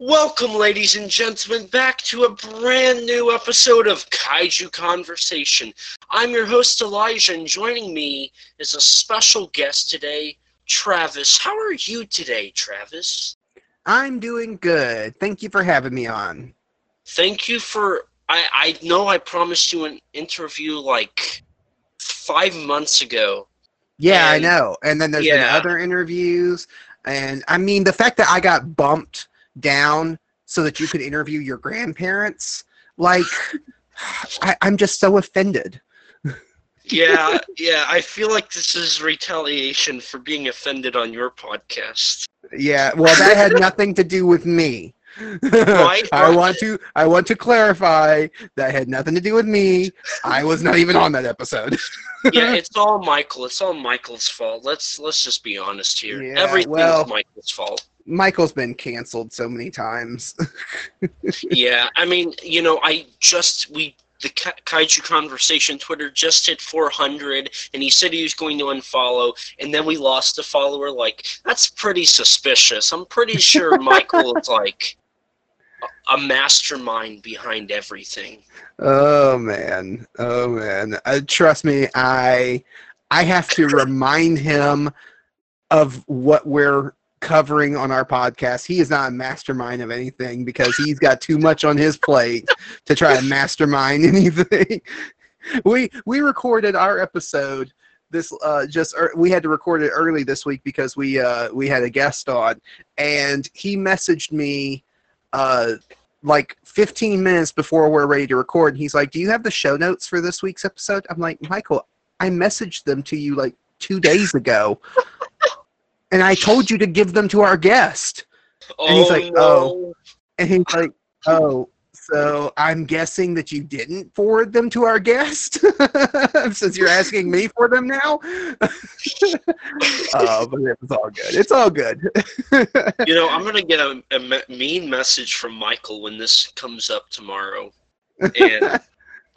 Welcome, ladies and gentlemen, back to a brand new episode of Kaiju Conversation. I'm your host, Elijah, and joining me is a special guest today, Travis. How are you today, Travis? I'm doing good. Thank you for having me on. Thank you for. I, I know I promised you an interview like five months ago. Yeah, And- I know. And then there's been other interviews. And I mean, the fact that I got bumped down so that you could interview your grandparents, like, I, I'm just so offended. Yeah, yeah, I feel like this is retaliation for being offended on your podcast. Yeah, well, that had nothing to do with me. I want to I want to clarify that had nothing to do with me. I was not even on that episode. yeah, it's all Michael. It's all Michael's fault. Let's let's just be honest here. Yeah, Everything's well- Michael's fault. Michael's been canceled so many times. yeah, I mean, you know, I just we the Ka- Kaiju Conversation Twitter just hit 400, and he said he was going to unfollow, and then we lost a follower. Like that's pretty suspicious. I'm pretty sure Michael is like a- a mastermind behind everything. Oh man, oh man. Uh, trust me, I I have to remind him of what we're covering on our podcast. He is not a mastermind of anything because he's got too much on his plate to try to mastermind anything. we we recorded our episode this uh just ear- we had to record it early this week because we uh we had a guest on and he messaged me uh like 15 minutes before we're ready to record and he's like do you have the show notes for this week's episode i'm like michael i messaged them to you like two days ago and i told you to give them to our guest Oh, And he's oh, like, no. "Oh." and he's like oh so i'm guessing that you didn't forward them to our guest since you're asking me for them now oh but it was all good it's all good You know, I'm gonna get a, a me- mean message from Michael when this comes up tomorrow, and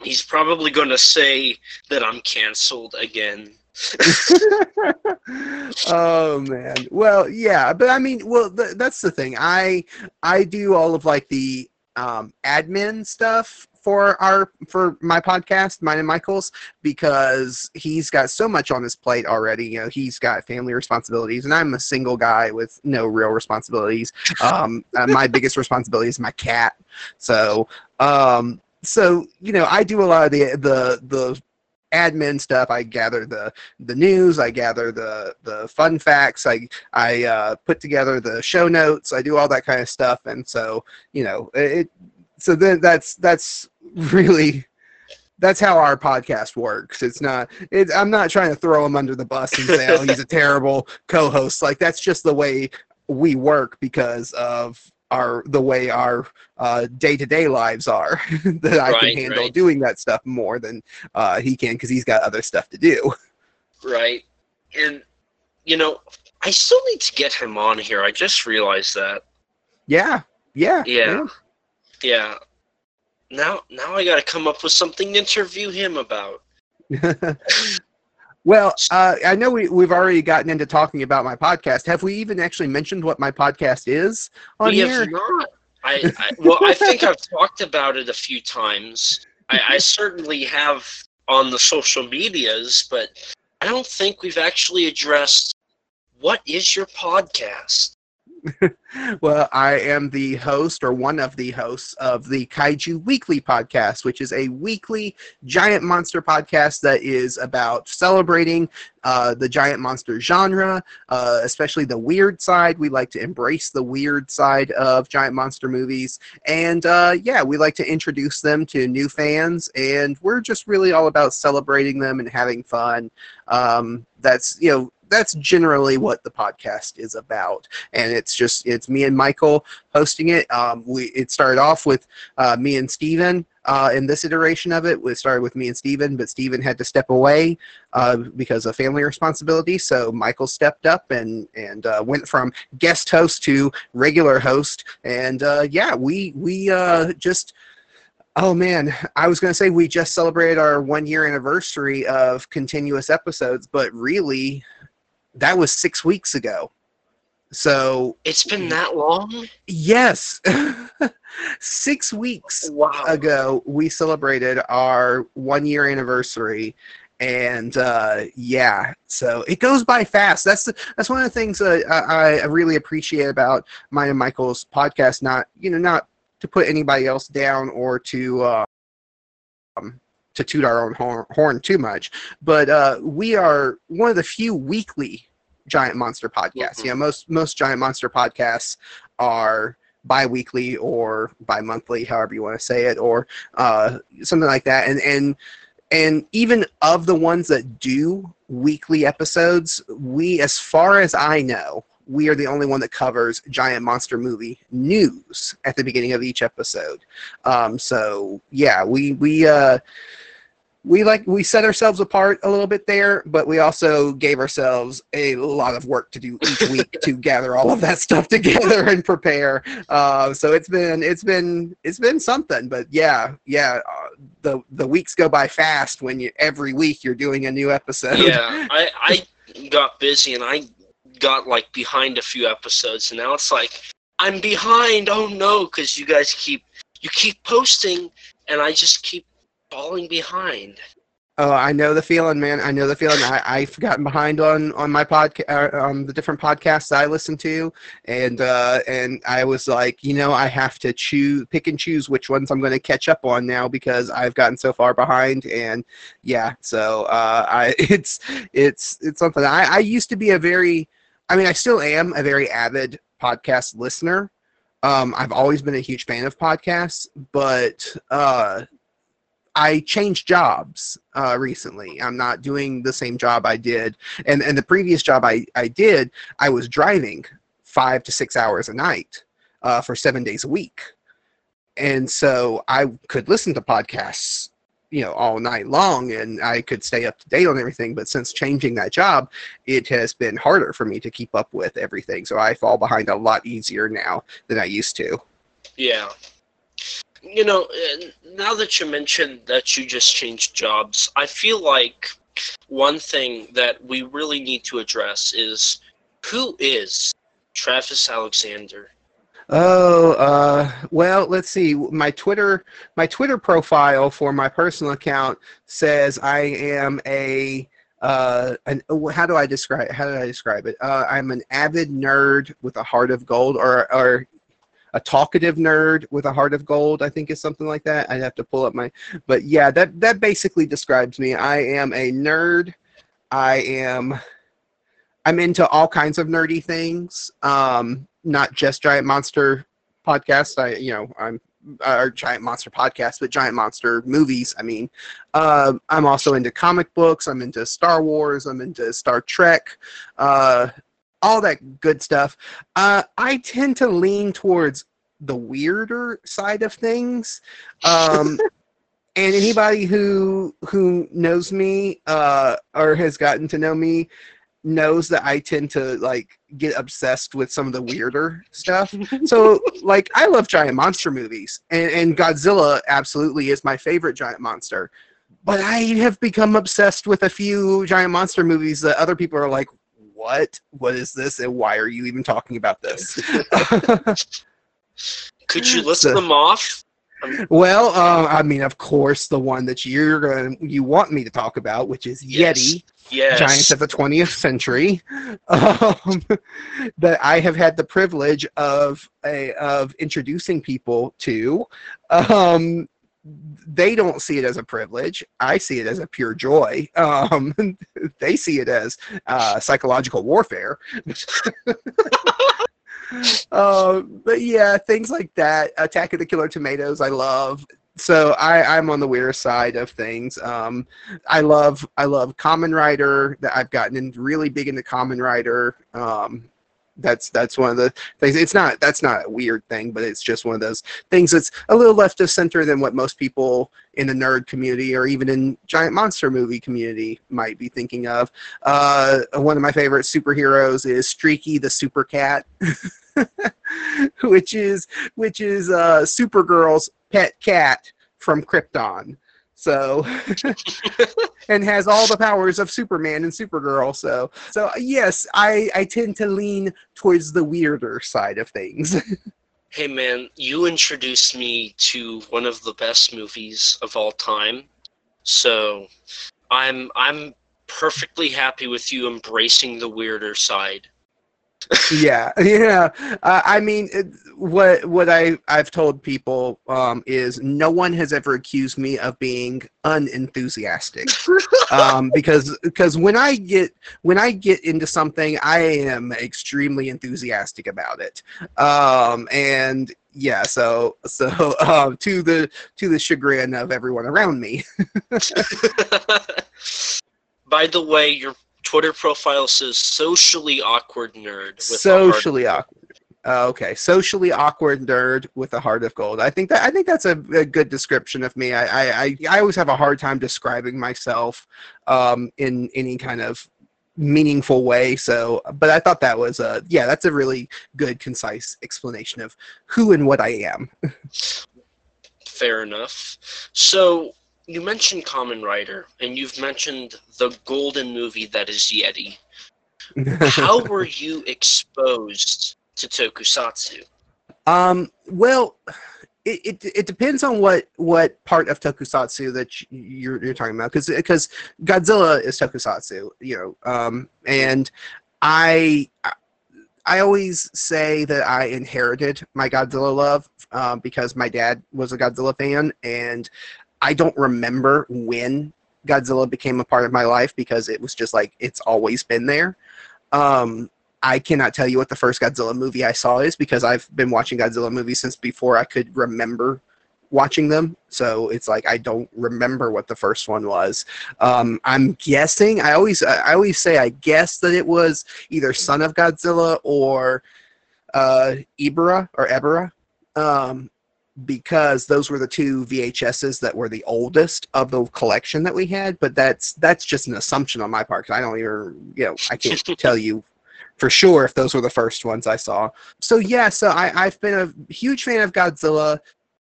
he's probably gonna say that I'm canceled again. oh man. Well yeah but i mean well th- that's the thing. I i do all of like the um admin stuff for our for my podcast mine and michael's because he's got so much on his plate already. You know he's got family responsibilities and i'm a single guy with no real responsibilities. Um uh, my biggest responsibility is my cat. So um so you know i do a lot of the the the admin stuff. I gather the the news i gather the the fun facts. I i uh, put together the show notes. I do all that kind of stuff. And so you know it so then that's that's really that's how our podcast works. It's not it, i'm not trying to throw him under the bus and say oh he's a terrible co-host. Like that's just the way we work because of our the way our uh, day-to-day lives are that i Right, can handle right. doing that stuff more than uh, he can because he's got other stuff to do right? And you know, I still need to get him on here. I just realized that. Yeah, yeah, Yeah. Yeah. Now, now I got to come up with something to interview him about. well, uh, I know we we've already gotten into talking about my podcast. Have we even actually mentioned what my podcast is on we here? have not. I, I well, I think I've talked about it a few times. I, I certainly have on the social medias, but I don't think we've actually addressed what is your podcast. Well, I am the host or one of the hosts of the Kaiju Weekly podcast, which is a weekly giant monster podcast that is about celebrating uh, the giant monster genre, uh, especially the weird side. We like to embrace the weird side of giant monster movies. And uh, yeah, we like to introduce them to new fans, and we're just really all about celebrating them and having fun. Um, that's, you know, that's generally what the podcast is about and it's just it's me and Michael hosting it. Um, we it started off with uh, me and Steven uh, in this iteration of it. It started with me and Steven, but Steven had to step away uh, because of family responsibility. So Michael stepped up and and uh, went from guest host to regular host. And uh, yeah, we we uh, just. Oh man, I was going to say we just celebrated our one year anniversary of continuous episodes, but really, that was six weeks ago. So It's been that long? yes, six weeks Wow. ago we celebrated our one year anniversary and uh yeah so it goes by fast that's the, that's one of the things that I, I really appreciate about mine and michael's podcast not you know not to put anybody else down or to uh, um to toot our own horn, too much but uh we are one of the few weekly giant monster podcasts. Mhm. you know most most giant monster podcasts are bi-weekly or bi-monthly however you want to say it or uh, something like that. And and and even of the ones that do weekly episodes we as far as i know we are the only one that covers giant monster movie news at the beginning of each episode. Um, so yeah we we uh we like we set ourselves apart a little bit there, but we also gave ourselves a lot of work to do each week to gather all of that stuff together and prepare. Uh, so it's been it's been it's been something. But yeah, yeah, uh, the the weeks go by fast when you every week you're doing a new episode. yeah, I, I got busy and I got like behind a few episodes, and now it's like I'm behind. Oh no, because you guys keep you keep posting, and I just keep falling behind. Oh, I know the feeling, man. I know the feeling. I, I've gotten behind on on my podcast, uh, on the different podcasts I listen to, and uh, and I was like, you know, I have to choose, pick and choose which ones I'm going to catch up on now because I've gotten so far behind. And yeah, so uh, I it's it's it's something. I I used to be a very, I mean, I still am a very avid podcast listener. Um, I've always been a huge fan of podcasts, but uh, I changed jobs uh, recently. I'm not doing the same job I did, and and the previous job I I did, I was driving five to six hours a night uh, for seven days a week, and so I could listen to podcasts, you know, all night long, and I could stay up to date on everything. But since changing that job, it has been harder for me to keep up with everything. So I fall behind a lot easier now than I used to. Yeah. You know, uh, now that you mentioned that you just changed jobs, I feel like one thing that we really need to address is who is Travis Alexander? Oh, uh, well, let's see. My Twitter, my Twitter profile for my personal account says I am a, uh, an, how do I describe? How do I describe it? Uh, I'm an avid nerd with a heart of gold, or or a talkative nerd with a heart of gold. I think is something like that. I'd have to pull up my, but yeah, that that basically describes me. I am a nerd. I am. I'm into all kinds of nerdy things. Um, not just giant monster podcasts. I, you know, I'm or giant monster podcasts, but giant monster movies. I mean, uh, I'm also into comic books. I'm into Star Wars. I'm into Star Trek. Uh, all that good stuff. Uh, I tend to lean towards the weirder side of things. Um, and anybody who who knows me uh, or has gotten to know me knows that I tend to like get obsessed with some of the weirder stuff. So like I love giant monster movies and, and Godzilla absolutely is my favorite giant monster. But I have become obsessed with a few giant monster movies that other people are like, What? What is this? And why are you even talking about this? Could you list So- them off? well, uh, I mean, of course, the one that you're gonna you want me to talk about, which is Yes. Yeti. Yes. giants of the 20th century um, that I have had the privilege of a, of introducing people to. Um, they don't see it as a privilege. I see it as a pure joy. Um, they see it as uh, psychological warfare. uh, but yeah, things like that. Attack of the Killer Tomatoes, I love. So I, I'm on the weird side of things. Um, I love I love Kamen Rider. That I've gotten in really big into Kamen Rider. Um, that's that's one of the things. It's not that's not a weird thing, but it's just one of those things that's a little left of center than what most people in the nerd community or even in giant monster movie community might be thinking of. Uh, one of my favorite superheroes is Streaky the Super Cat, which is which is uh, Supergirl's pet cat from Krypton. So, and has all the powers of Superman and Supergirl. So, so yes, I I tend to lean towards the weirder side of things. hey man, you introduced me to one of the best movies of all time. So, I'm I'm perfectly happy with you embracing the weirder side. yeah, yeah. Uh, I mean, what what I I've told people um, is no one has ever accused me of being unenthusiastic, um, because because when I get when I get into something, I am extremely enthusiastic about it, um, and yeah, so so um, to the to the chagrin of everyone around me. By the way, your Twitter profile says socially awkward nerd. socially awkward. Uh, okay, socially awkward nerd with a heart of gold. I think that I think that's a, a good description of me. I, I I always have a hard time describing myself um, in any kind of meaningful way. So, but I thought that was a yeah, that's a really good, concise explanation of who and what I am. Fair enough. So, you mentioned Kamen Rider, and you've mentioned the golden movie that is Yeti. How were you exposed to Tokusatsu? Um, well, it, it, it depends on what what part of Tokusatsu that you're you're talking about because because Godzilla is Tokusatsu, you know, um, and I. I always say that I inherited my Godzilla love um, because my dad was a Godzilla fan, and I don't remember when Godzilla became a part of my life because it was just like it's always been there. Um, I cannot tell you what the first Godzilla movie I saw is because I've been watching Godzilla movies since before I could remember watching them. So it's like I don't remember what the first one was. Um, I'm guessing. I always I always say I guess that it was either Son of Godzilla or uh, Ibara or Ebera. Um, because those were the two VHSs that were the oldest of the collection that we had. But that's that's just an assumption on my part. I don't even you know I can't tell you for sure if those were the first ones I saw. So yeah, so I, I've been a huge fan of Godzilla.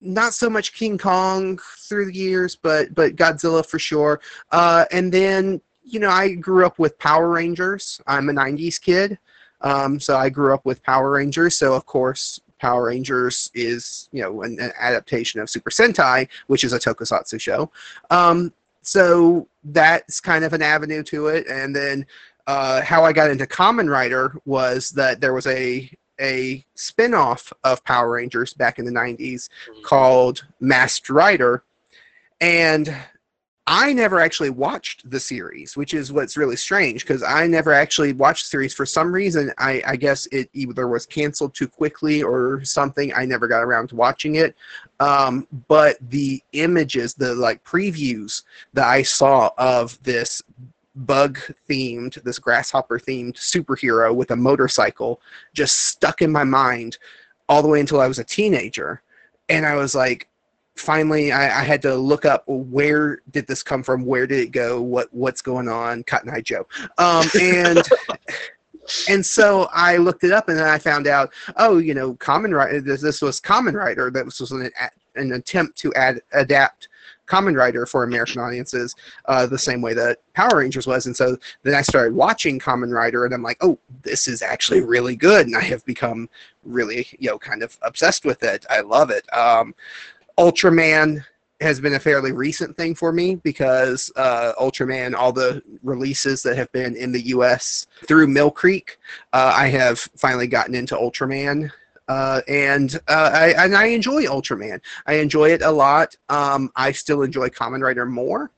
Not so much King Kong through the years, but but Godzilla for sure. Uh, and then you know I grew up with Power Rangers. I'm a '90s kid. Um, so I grew up with Power Rangers. So of course, Power Rangers is, you know, an, an adaptation of Super Sentai, which is a tokusatsu show. Um, so that's kind of an avenue to it. And then uh, how I got into Kamen Rider was that there was a a spin-off of Power Rangers back in the 90s mm-hmm. called Masked Rider. And I never actually watched the series, which is what's really strange because I never actually watched the series. For some reason, I, I, guess it either was canceled too quickly or something. I never got around to watching it. Um, but the images, the like previews that I saw of this bug themed, this grasshopper themed superhero with a motorcycle just stuck in my mind all the way until I was a teenager. And I was like, finally I, I, had to look up where did this come from? Where did it go? What what's going on? Cotton eye joe. Um, and and so i looked it up and then i found out oh you know Kamen Rider this, this was Kamen Rider. That was an, an attempt to add adapt Kamen Rider for american audiences uh, the same way that power rangers was and so then i started watching Kamen Rider and i'm like oh this is actually really good and i have become really you know kind of obsessed with it i love it um, Ultraman has been a fairly recent thing for me because uh, Ultraman, all the releases that have been in the U.S. through Mill Creek, uh, I have finally gotten into Ultraman. Uh, and uh, I and I enjoy Ultraman. I enjoy it a lot. Um, I still enjoy Kamen Rider more,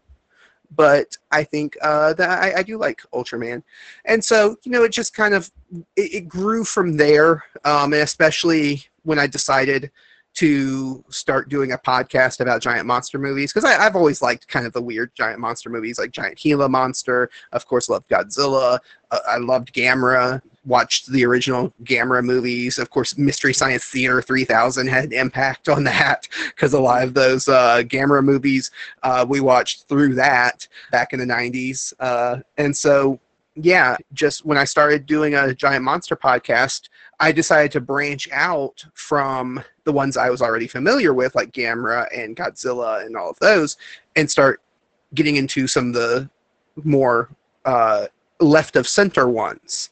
but I think uh, that I, I, do like Ultraman. And so you know, it just kind of it, it grew from there, um, and especially when I decided to start doing a podcast about giant monster movies because I've always liked kind of the weird giant monster movies like Giant Gila Monster. Of course, loved Godzilla. Uh, I loved Gamera. Watched the original Gamera movies. Of course, Mystery Science Theater 3000 had an impact on that because a lot of those uh, Gamera movies uh, we watched through that back in the 90s. Uh, and so, yeah, just when I started doing a giant monster podcast, I decided to branch out from the ones I was already familiar with, like Gamera and Godzilla and all of those, and start getting into some of the more uh, left of center ones.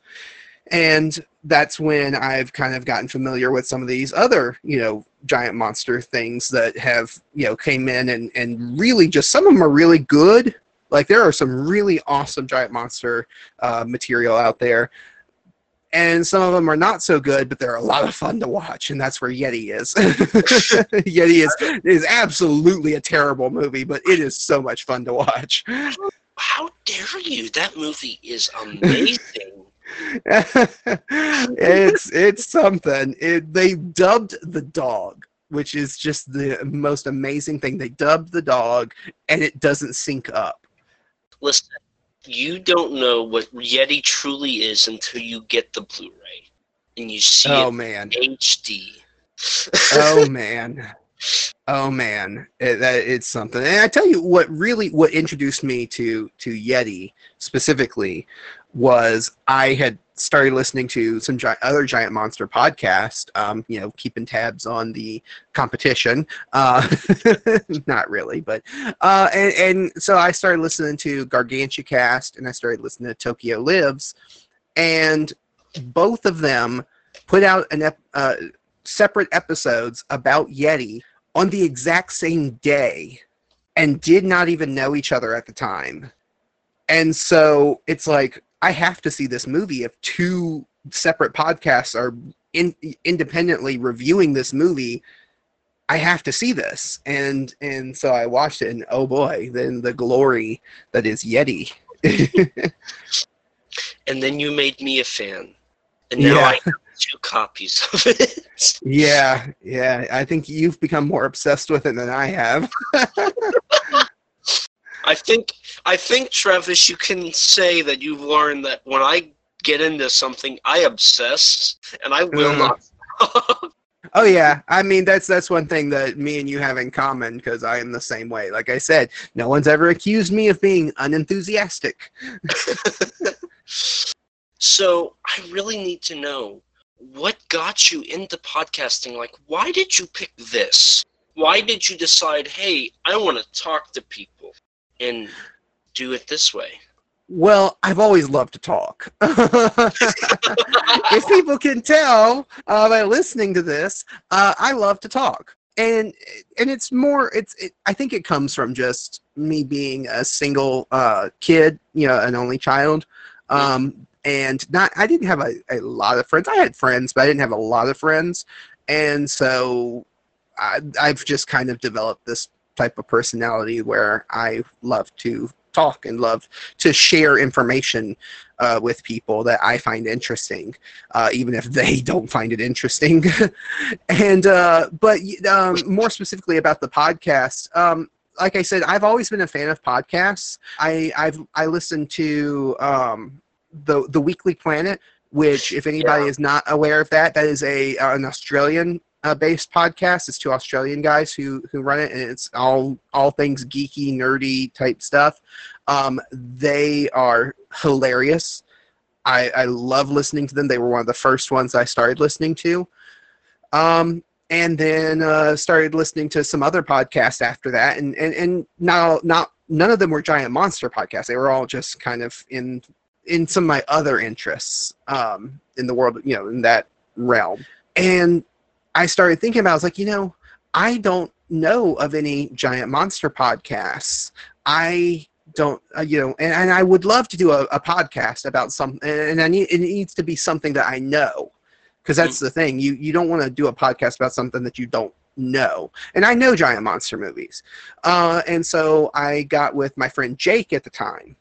And that's when I've kind of gotten familiar with some of these other, you know, giant monster things that have, you know, came in and, and really just some of them are really good. Like there are some really awesome giant monster uh, material out there. And some of them are not so good, but they're a lot of fun to watch, and that's where Yeti is. Yeti is is absolutely a terrible movie, but it is so much fun to watch. How dare you? That movie is amazing. It's it's something. It, they dubbed the dog, which is just the most amazing thing. They dubbed the dog, and it doesn't sync up. Listen, you don't know what Yeti truly is until you get the Blu-ray and you see oh it man, HD. oh man, oh man, it, that it's something. And I tell you what, really, what introduced me to to Yeti specifically was I had started listening to some gi- other giant monster podcast. Um, you know, keeping tabs on the competition. Uh, not really, but uh, and, and so I started listening to Gargantua Cast, and I started listening to Tokyo Lives, and both of them put out an ep- uh, separate episodes about Yeti on the exact same day, and did not even know each other at the time. And so it's like I have to see this movie if two separate podcasts are in, independently reviewing this movie. I have to see this, and and so I watched it, and oh boy, then the glory that is Yeti. and then you made me a fan. And now Yeah. I have two copies of it. yeah, yeah. I think you've become more obsessed with it than I have. I think I think Travis, you can say that you've learned that when I get into something, I obsess and I will Mhm. not. Oh yeah, I mean that's that's one thing that me and you have in common because I am the same way. Like I said, no one's ever accused me of being unenthusiastic. so I really need to know what got you into podcasting. Like, why did you pick this? Why did you decide, hey, I want to talk to people and do it this way? Well, I've always loved to talk. if people can tell uh, by listening to this, uh, I love to talk, and and it's more. It's it, I think it comes from just me being a single uh, kid, you know, an only child, um, and not. I didn't have a, a lot of friends. I had friends, but I didn't have a lot of friends, and so I, I've just kind of developed this type of personality where I love to talk and love to share information uh, with people that I find interesting, uh, even if they don't find it interesting. and uh, but um, more specifically about the podcast, um, like I said, I've always been a fan of podcasts. I I've I listened to um, the the Weekly Planet, which if anybody Yeah. is not aware of that, that is a uh, an Australian uh, based podcast. It's two Australian guys who who run it, and it's all all things geeky, nerdy type stuff. Um, they are hilarious. I, I love listening to them. They were one of the first ones I started listening to. Um, and then uh, started listening to some other podcasts after that, and and and not not none of them were giant monster podcasts. They were all just kind of in in some of my other interests um, in the world, you know, in that realm. And I started thinking about, I was like, you know, I don't know of any giant monster podcasts. I don't, uh, you know, and, and I would love to do a, a podcast about some, and I need, it needs to be something that I know. Because that's the thing. You, you don't want to do a podcast about something that you don't know. And I know giant monster movies. Uh, and so I got with my friend Jake at the time.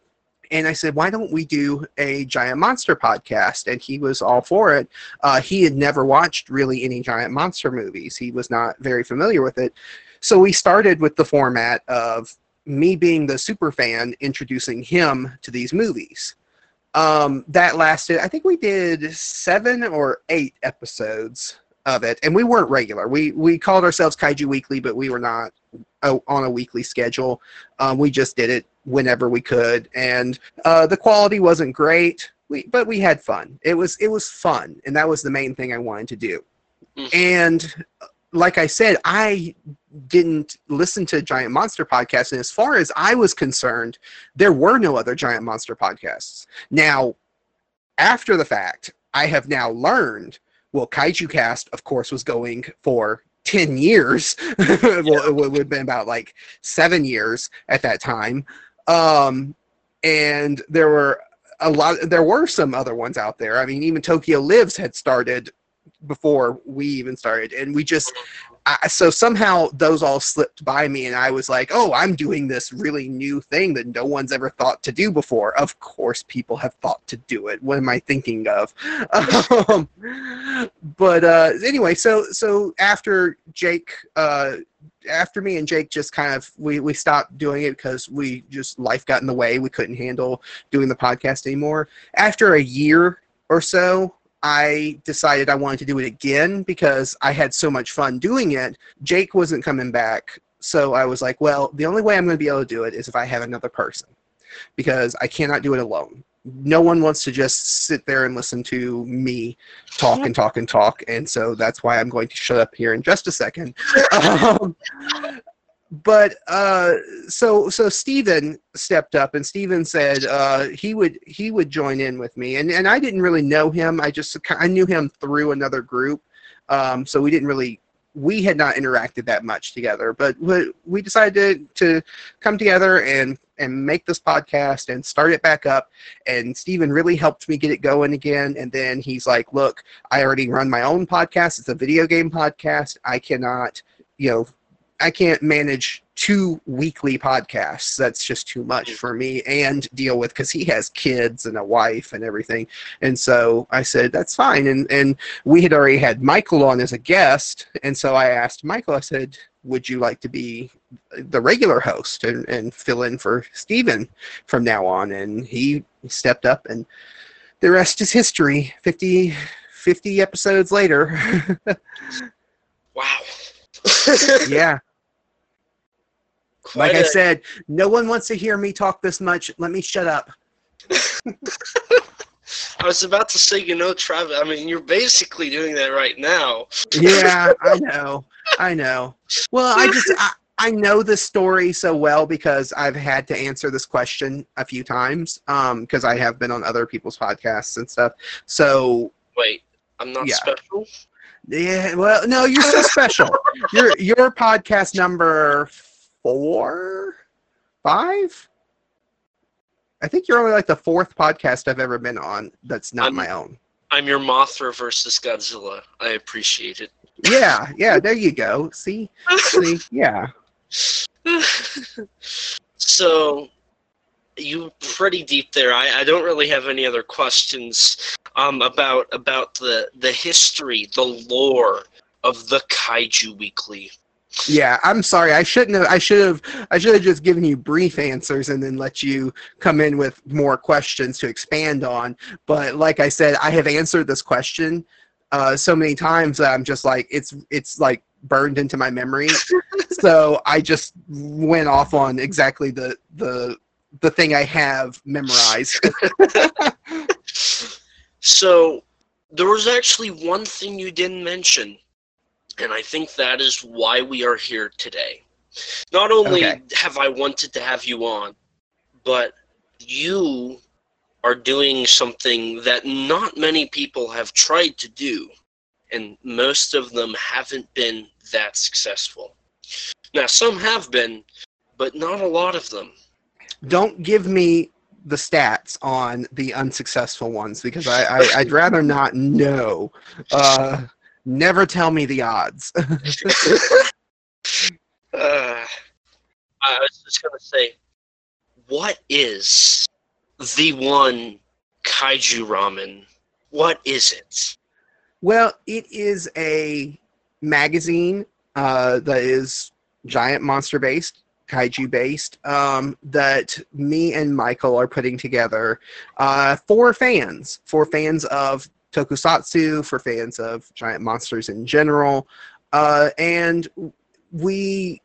And I said, why don't we do a giant monster podcast? And he was all for it. Uh, he had never watched really any giant monster movies. He was not very familiar with it. So we started with the format of me being the super fan introducing him to these movies. Um, that lasted, I think we did seven or eight episodes of it, and we weren't regular. We we called ourselves Kaiju Weekly, but we were not uh, on a weekly schedule. Um, we just did it whenever we could, and uh, the quality wasn't great, we but we had fun. It was it was fun, and that was the main thing I wanted to do. Mhm. And like I said, I didn't listen to Giant Monster podcast, and as far as I was concerned, there were no other Giant Monster podcasts. Now, after the fact, I have now learned. Well, Kaiju Cast, of course, was going for ten years. well, it would have been about like seven years at that time. Um, and there were a lot there were some other ones out there. I mean even tokyo lives had started before we even started. And we just I, so somehow those all slipped by me and i was like oh i'm doing this really new thing that no one's ever thought to do before. Of course people have thought to do it. What am i thinking of? Um, but uh anyway so so after jake uh after me and Jake just kind of we we stopped doing it because we just life got in the way. We couldn't handle doing the podcast anymore. After a year or so, I decided I wanted to do it again because I had so much fun doing it. Jake wasn't coming back, so I was like, well, the only way I'm going to be able to do it is if I have another person because I cannot do it alone. No one wants to just sit there and listen to me talk and talk and talk, and so that's why I'm going to shut up here in just a second. um, but uh, so so Steven stepped up and Steven said uh, he would he would join in with me and and I didn't really know him I just I knew him through another group um, so we didn't really we had not interacted that much together but we, we decided to, to come together and and make this podcast and start it back up and Steven really helped me get it going again and then he's like look I already run my own podcast it's a video game podcast I cannot you know I can't manage two weekly podcasts. That's just too much mm-hmm. for me and deal with because he has kids and a wife and everything. And so I said, that's fine. And, and we had already had Michael on as a guest. And so I asked Michael, I said, would you like to be the regular host and, and fill in for Steven from now on? And he stepped up and the rest is history. 50, 50 episodes later. Wow. yeah. Quite Like I a- said, no one wants to hear me talk this much. Let me shut up. I was about to say, you know, Travis. I mean, you're basically doing that right now. Yeah, I know. I know. Well, I just I, I know this story so well because I've had to answer this question a few times um because I have been on other people's podcasts and stuff. So, Wait, I'm not Yeah. special. yeah, well, no, you're so special. Your your podcast number 4 5 I think you're only like the fourth podcast I've ever been on that's not I'm- my own. I'm your Mothra versus Godzilla. I appreciate it. Yeah, yeah, there you go. See? See? Yeah. so you pretty deep there. I, I don't really have any other questions um, about about the the history, the lore of the Kaiju Weekly. Yeah, I'm sorry. I shouldn't have I should have I should have just given you brief answers and then let you come in with more questions to expand on. But like I said, I have answered this question uh, so many times that I'm just like it's it's like burned into my memory. so I just went off on exactly the the the thing I have memorized. So there was actually one thing you didn't mention, and I think that is why we are here today. Not only Okay. have I wanted to have you on, but you are doing something that not many people have tried to do, and most of them haven't been that successful. Now, some have been, but not a lot of them. Don't give me the stats on the unsuccessful ones because I, I I'd rather not know. Uh, never tell me the odds. Uh, I was just gonna say, what is the one kaiju ramen? What is it? well, it is a magazine uh, that is giant monster based, kaiju based, um, that me and Michael are putting together uh, for fans, for fans of tokusatsu, for fans of giant monsters in general. Uh, and we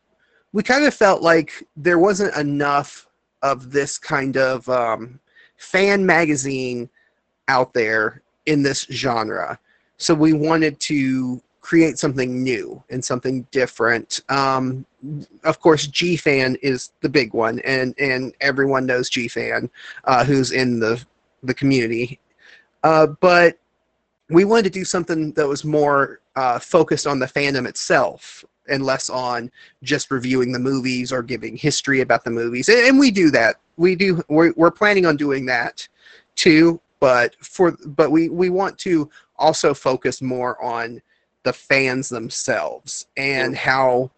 we kind of felt like there wasn't enough of this kind of um, fan magazine out there in this genre. So we wanted to create something new and something different. Um, of course, G Fan is the big one, and and everyone knows G Fan, uh, who's in the the community. Uh, but we wanted to do something that was more uh, focused on the fandom itself and less on just reviewing the movies or giving history about the movies. And, and we do that. We do. We're, we're planning on doing that too. But for but we we want to also focus more on the fans themselves and how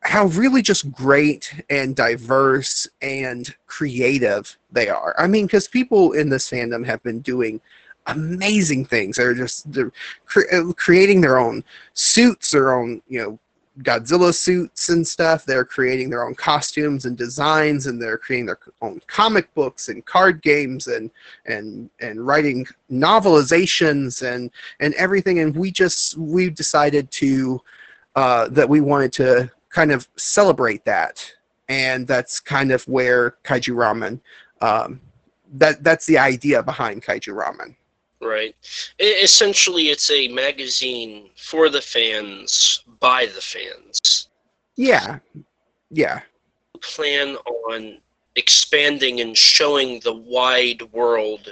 how really just great and diverse and creative they are. I mean, because people in this fandom have been doing amazing things. They're just they're cre- creating their own suits, their own you know Godzilla suits and stuff. They're creating their own costumes and designs, and they're creating their own comic books and card games and and and writing novelizations and and everything. And we just we decided to uh, that we wanted to kind of celebrate that, and that's kind of where Kaiju Ramen. Um, that that's the idea behind Kaiju Ramen. Right. essentially, it's a magazine for the fans by the fans. Yeah. Yeah. Plan on expanding and showing the wide world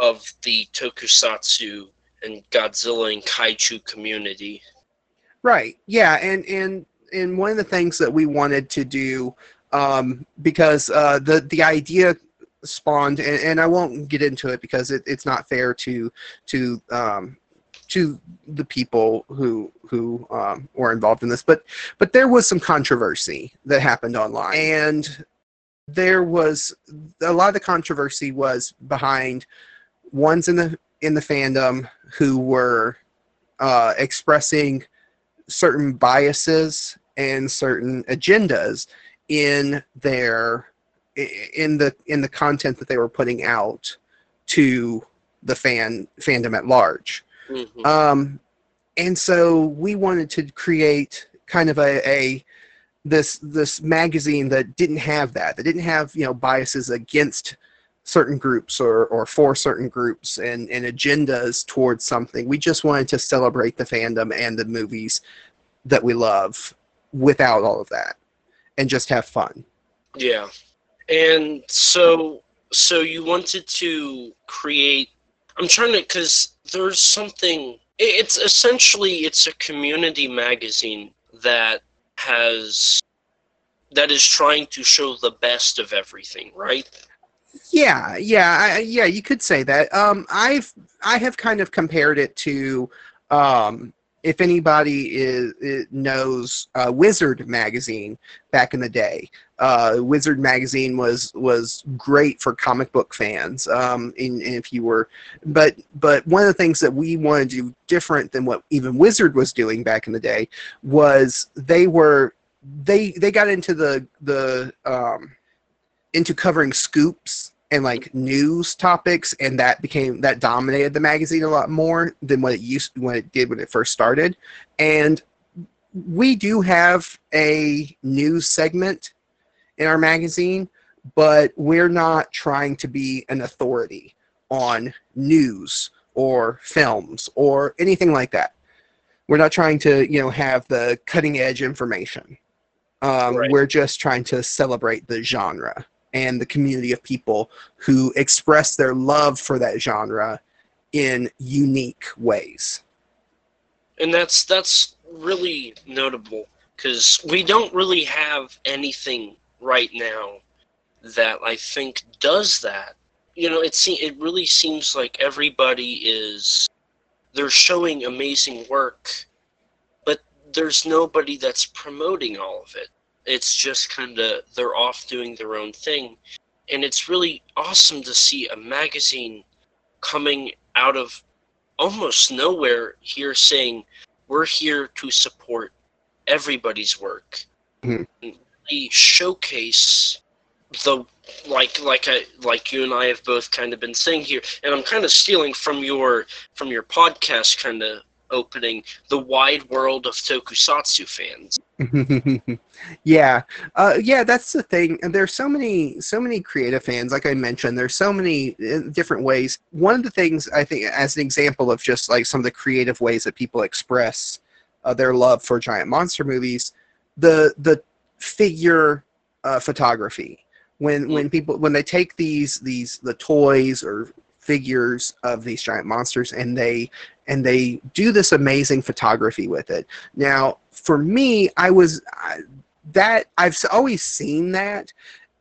of the tokusatsu and Godzilla and kaiju community. Right. Yeah, and and and one of the things that we wanted to do um, because uh, the the idea spawned, and, and I won't get into it because it, it's not fair to to um, to the people who who um, were involved in this. But but there was some controversy that happened online, and there was a lot of the controversy was behind ones in the in the fandom who were uh, expressing certain biases and certain agendas in their in the in the content that they were putting out to the fan fandom at large. Mm-hmm. Um, and so we wanted to create kind of a, a this this magazine that didn't have that that didn't have you know biases against certain groups or, or for certain groups and, and agendas towards something. We just wanted to celebrate the fandom and the movies that we love without all of that and just have fun. Yeah. And so, so you wanted to create. I'm trying to, because there's something. It's essentially it's a community magazine that has that is trying to show the best of everything, right? Yeah, yeah, I, yeah. You could say that. Um, I've I have kind of compared it to um, if anybody is, is knows uh, Wizard magazine back in the day, uh, Wizard magazine was was great for comic book fans. Um, and, if you were, but but one of the things that we wanted to do different than what even Wizard was doing back in the day was they were they they got into the the um, into covering scoops and like news topics and that became that dominated the magazine a lot more than what it used when it did when it first started. And we do have a news segment in our magazine but we're not trying to be an authority on news or films or anything like that. We're not trying to you know have the cutting edge information. Um, right. we're just trying to celebrate the genre and the community of people who express their love for that genre in unique ways. And that's that's really notable because we don't really have anything right now that I think does that. You know, it se- it really seems like everybody is they're showing amazing work, but there's nobody that's promoting all of it it's just kind of they're off doing their own thing and it's really awesome to see a magazine coming out of almost nowhere here saying we're here to support everybody's work mm-hmm. really showcase the like like I like you and I have both kind of been saying here and I'm kind of stealing from your from your podcast kind of opening the wide world of tokusatsu fans. yeah, uh, yeah, that's the thing. And there's so many, so many creative fans. Like I mentioned, there's so many uh, different ways. One of the things I think, as an example of just like some of the creative ways that people express uh, their love for giant monster movies, the the figure uh, photography. When when people when they take these these the toys or figures of these giant monsters and they and they do this amazing photography with it. Now, for me, I was I, that I've always seen that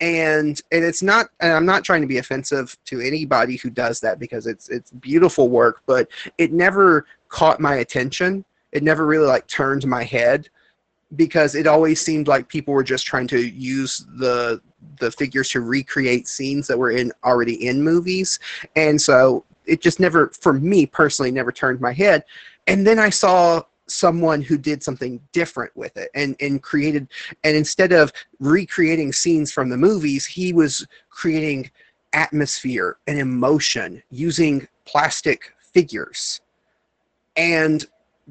and and it's not and I'm not trying to be offensive to anybody who does that because it's it's beautiful work, but it never caught my attention. It never really like turned my head because it always seemed like people were just trying to use the the figures to recreate scenes that were in already in movies. And so it just never for me personally never turned my head. And then i saw someone who did something different with it and and created and instead of recreating scenes from the movies he was creating atmosphere and emotion using plastic figures. And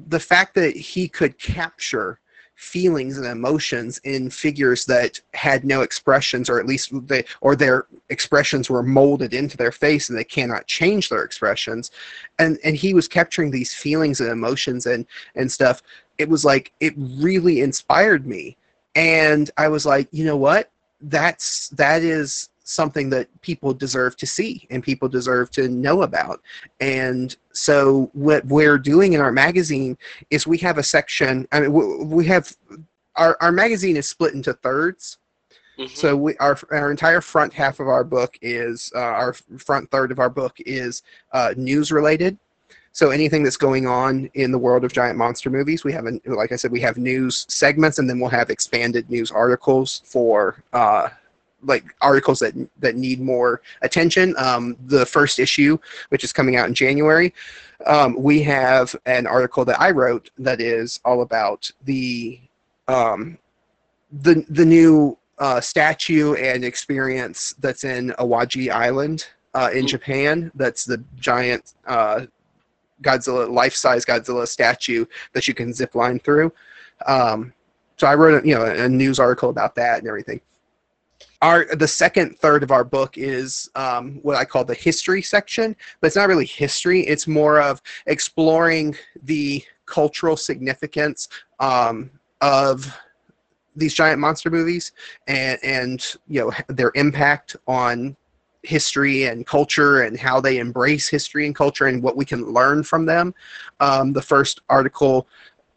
the fact that he could capture feelings and emotions in figures that had no expressions or at least they or their expressions were molded into their face and they cannot change their expressions. And and he was capturing these feelings and emotions and and stuff. It was like it really inspired me. And i was like you know what? That's that is something that people deserve to see and people deserve to know about. And so what we're doing in our magazine is we have a section. I mean, we have our our magazine is split into thirds. Mm-hmm. So we our our entire front half of our book is uh, our front third of our book is uh, news related. So anything that's going on in the world of giant monster movies, we have, a, like I said, we have news segments, and then we'll have expanded news articles for uh, like articles that that need more attention. Um, the first issue, which is coming out in January, um, we have an article that I wrote that is all about the um, the the new uh, statue and experience that's in Awaji Island uh, in mm-hmm. Japan. That's the giant uh, Godzilla life-size Godzilla statue that you can zip line through. Um, so I wrote a, you know a news article about that and everything our the second third of our book is um, what I call the history section, but it's not really history. It's more of exploring the cultural significance um, of these giant monster movies and and you know their impact on history and culture and how they embrace history and culture and what we can learn from them. Um, the first article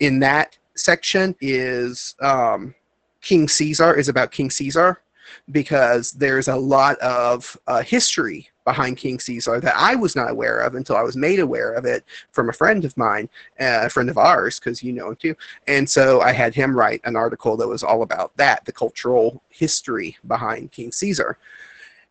in that section is um, King Caesar is about King Caesar because there's a lot of uh, history behind King Caesar that I was not aware of until I was made aware of it from a friend of mine, uh, a friend of ours, because you know him too. And so I had him write an article that was all about that, the cultural history behind King Caesar.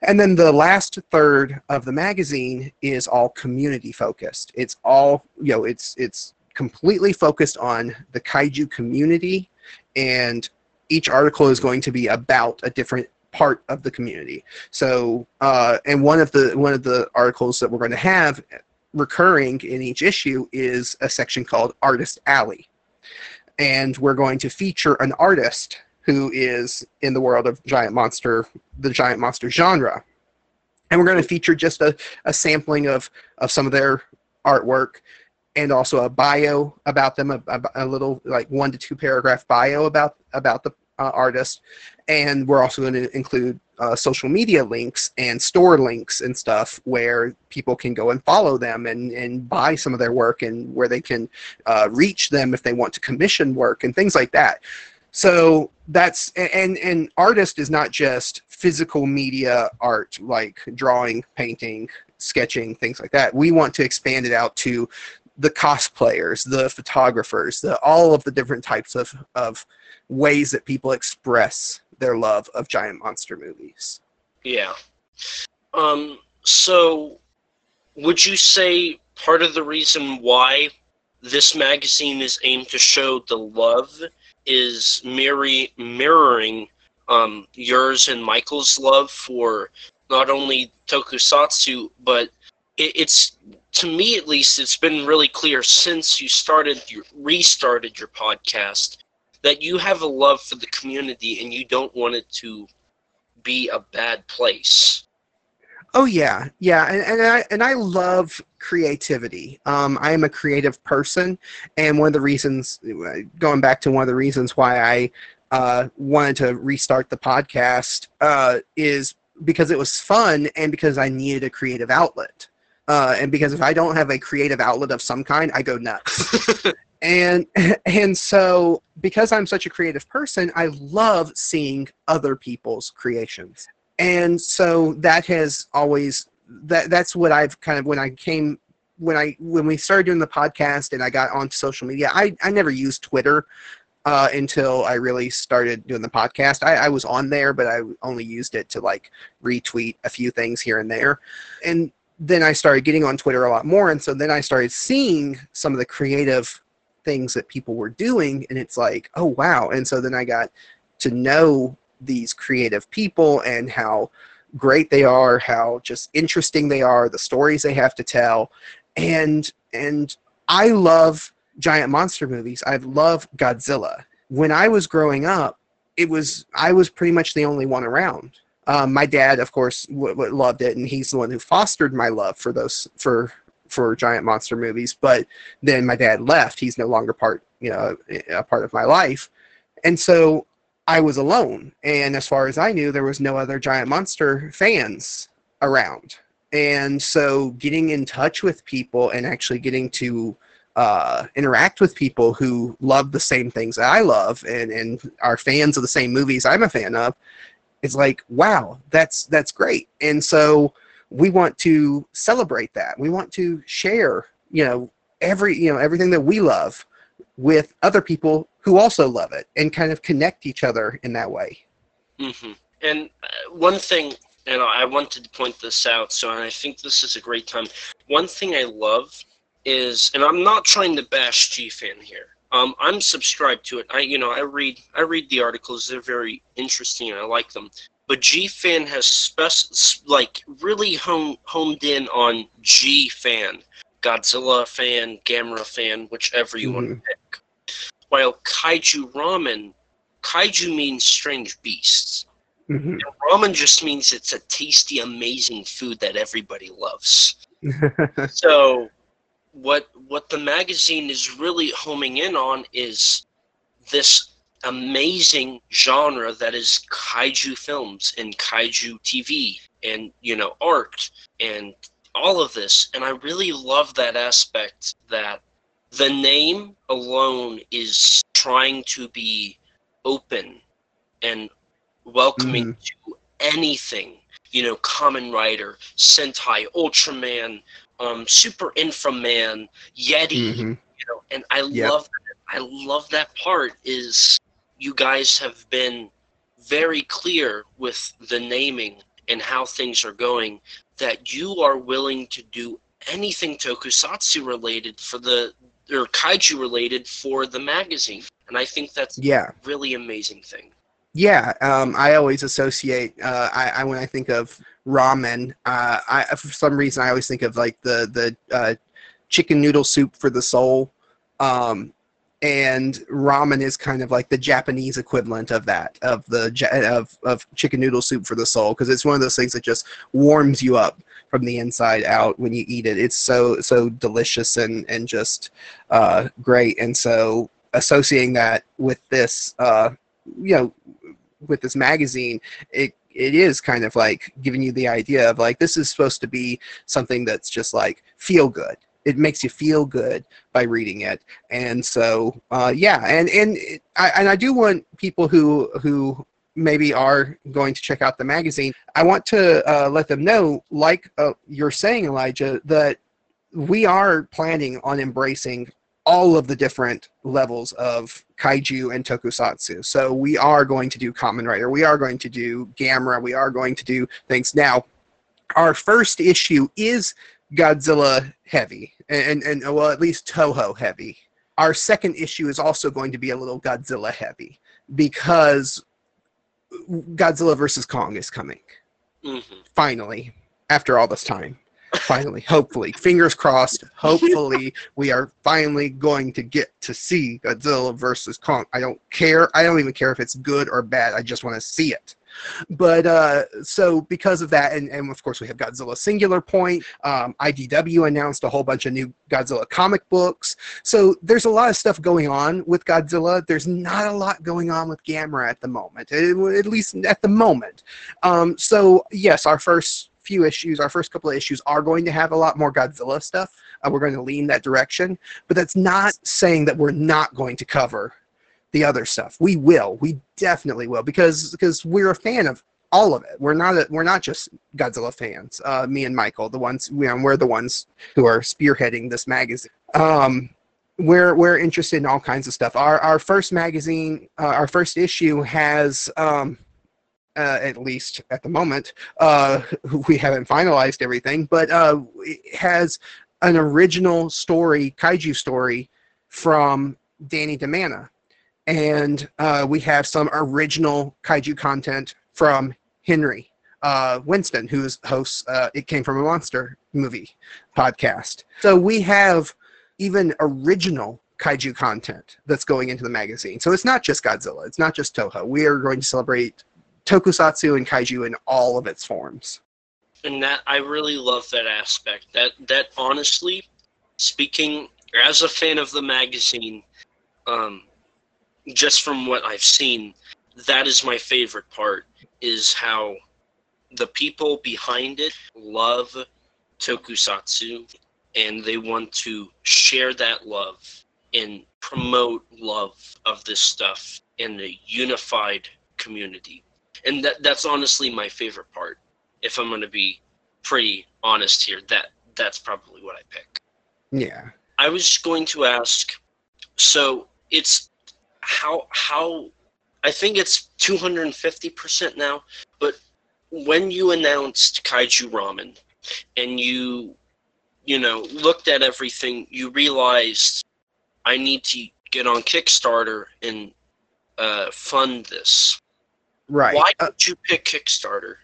And then the last third of the magazine is all community focused. It's all, you know, it's it's completely focused on the kaiju community and each article is going to be about a different part of the community. So, uh, and one of the one of the articles that we're going to have recurring in each issue is a section called Artist Alley, and we're going to feature an artist who is in the world of giant monster, the giant monster genre, and we're going to feature just a, a sampling of of some of their artwork and also a bio about them, a, a, a little like one to two paragraph bio about about the uh, artist, and we're also going to include uh, social media links and store links and stuff where people can go and follow them and, and buy some of their work and where they can uh, reach them if they want to commission work and things like that. So that's and and artist is not just physical media art like drawing, painting, sketching, things like that. We want to expand it out to the cosplayers, the photographers, the all of the different types of of ways that people express their love of giant monster movies. Yeah. Um so would you say part of the reason why this magazine is aimed to show the love is mirroring mirroring um, yours and Michael's love for not only tokusatsu, but it, it's to me at least, it's been really clear since you started, you restarted your podcast, that you have a love for the community and you don't want it to be a bad place. Oh yeah, yeah, and, and I and I love creativity. Um, I am a creative person, and one of the reasons, going back to one of the reasons why I uh, wanted to restart the podcast, uh, is because it was fun and because I needed a creative outlet. Uh, and because if I don't have a creative outlet of some kind, I go nuts. and and so because I'm such a creative person, I love seeing other people's creations and so that has always that that's what I've kind of when I came when I when we started doing the podcast and I got onto social media, I I never used Twitter uh, until I really started doing the podcast. I, I was on there, but I only used it to like retweet a few things here and there, and then I started getting on Twitter a lot more, and so then I started seeing some of the creative things that people were doing, and it's like, oh wow! And so then I got to know these creative people and how great they are, how just interesting they are, the stories they have to tell. And and I love giant monster movies. I love Godzilla. When I was growing up, it was I was pretty much the only one around. Um, my dad, of course, w- w- loved it, and he's the one who fostered my love for those for for giant monster movies. But then my dad left; he's no longer part, you know, a part of my life. And so I was alone, and as far as I knew, there was no other Giant Monster fans around. And so, getting in touch with people and actually getting to uh, interact with people who love the same things that I love and, and are fans of the same movies I'm a fan of, it's like, wow, that's that's great. And so, we want to celebrate that. We want to share, you know, every you know everything that we love with other people who also love it and kind of connect each other in that way. Mm-hmm. And uh, one thing, and I wanted to point this out, so I think this is a great time. One thing I love is, and I'm not trying to bash GFan here. Um, I'm subscribed to it. I, you know, I read, I read the articles. They're very interesting, I like them. But GFan has spec- like really home, homed in on G fan, Godzilla fan, Gamera fan, whichever you mm-hmm. want to pick while kaiju ramen, kaiju means strange beasts. Mm-hmm. ramen just means it's a tasty, amazing food that everybody loves. so, what what the magazine is really homing in on is this amazing genre that is kaiju films and kaiju TV and you know art and all of this and I really love that aspect that the name alone is trying to be open and welcoming mm. to anything you know Kamen Rider sentai ultraman um super inframan yeti mm-hmm. you know and i yep. love that. i love that part is you guys have been very clear with the naming and how things are going that you are willing to do anything tokusatsu related for the or kaiju related for the magazine, and I think that's yeah really amazing thing. Yeah, um, I always associate. Uh, I, I, when I think of ramen, uh, I for some reason I always think of like the the uh, chicken noodle soup for the soul. Um, and ramen is kind of like the Japanese equivalent of that of the of of chicken noodle soup for the soul because it's one of those things that just warms you up from the inside out when you eat it. It's so so delicious and and just uh, great. And so associating that with this, uh, you know, with this magazine, it it is kind of like giving you the idea of like this is supposed to be something that's just like feel good. It makes you feel good by reading it. And so uh, yeah and and I, and I do want people who who maybe are going to check out the magazine I want to uh, let them know like uh, you're saying Elijah that we are planning on embracing all of the different levels of kaiju and tokusatsu. So we are going to do Kamen Rider, we are going to do Gamera, we are going to do things. Now, our first issue is Godzilla heavy, and, and well, at least Toho heavy. Our second issue is also going to be a little Godzilla heavy because Godzilla versus Kong is coming. Mm-hmm. Finally, after all this time. Finally, hopefully, fingers crossed. Hopefully, we are finally going to get to see Godzilla versus Kong. I don't care. I don't even care if it's good or bad. I just want to see it. But uh, so because of that, and, and of course we have Godzilla Singular Point. Um, IDW announced a whole bunch of new Godzilla comic books. So there's a lot of stuff going on with Godzilla. There's not a lot going on with Gamera at the moment, at least at the moment. Um, so yes, our first few issues, our first couple of issues are going to have a lot more Godzilla stuff. Uh, we're going to lean that direction, but that's not saying that we're not going to cover the other stuff. We will. We definitely will because because we're a fan of all of it. We're not a, we're not just Godzilla fans. Uh, me and Michael, the ones we, we're the ones who are spearheading this magazine. Um, we're we're interested in all kinds of stuff. Our our first magazine, uh, our first issue has. Um, uh, at least at the moment, uh, we haven't finalized everything, but uh, it has an original story, kaiju story, from Danny DiManna and uh, we have some original kaiju content from Henry uh, Winston, who hosts uh, It Came From a Monster movie podcast. So we have even original kaiju content that's going into the magazine. So it's not just Godzilla, it's not just Toho. We are going to celebrate tokusatsu and kaiju in all of its forms. And that I really love that aspect. That that honestly, speaking as a fan of the magazine, um, just from what I've seen, that is my favorite part is how the people behind it love tokusatsu and they want to share that love and promote love of this stuff in a unified community. And that that's honestly my favorite part. If I'm going to be pretty honest here, that that's probably what I pick. Yeah. I was going to ask so it's how how I think it's 250% now, but when you announced Kaiju Ramen and you you know looked at everything, you realized I need to get on Kickstarter and uh, fund this. Right. Why uh, did you pick Kickstarter?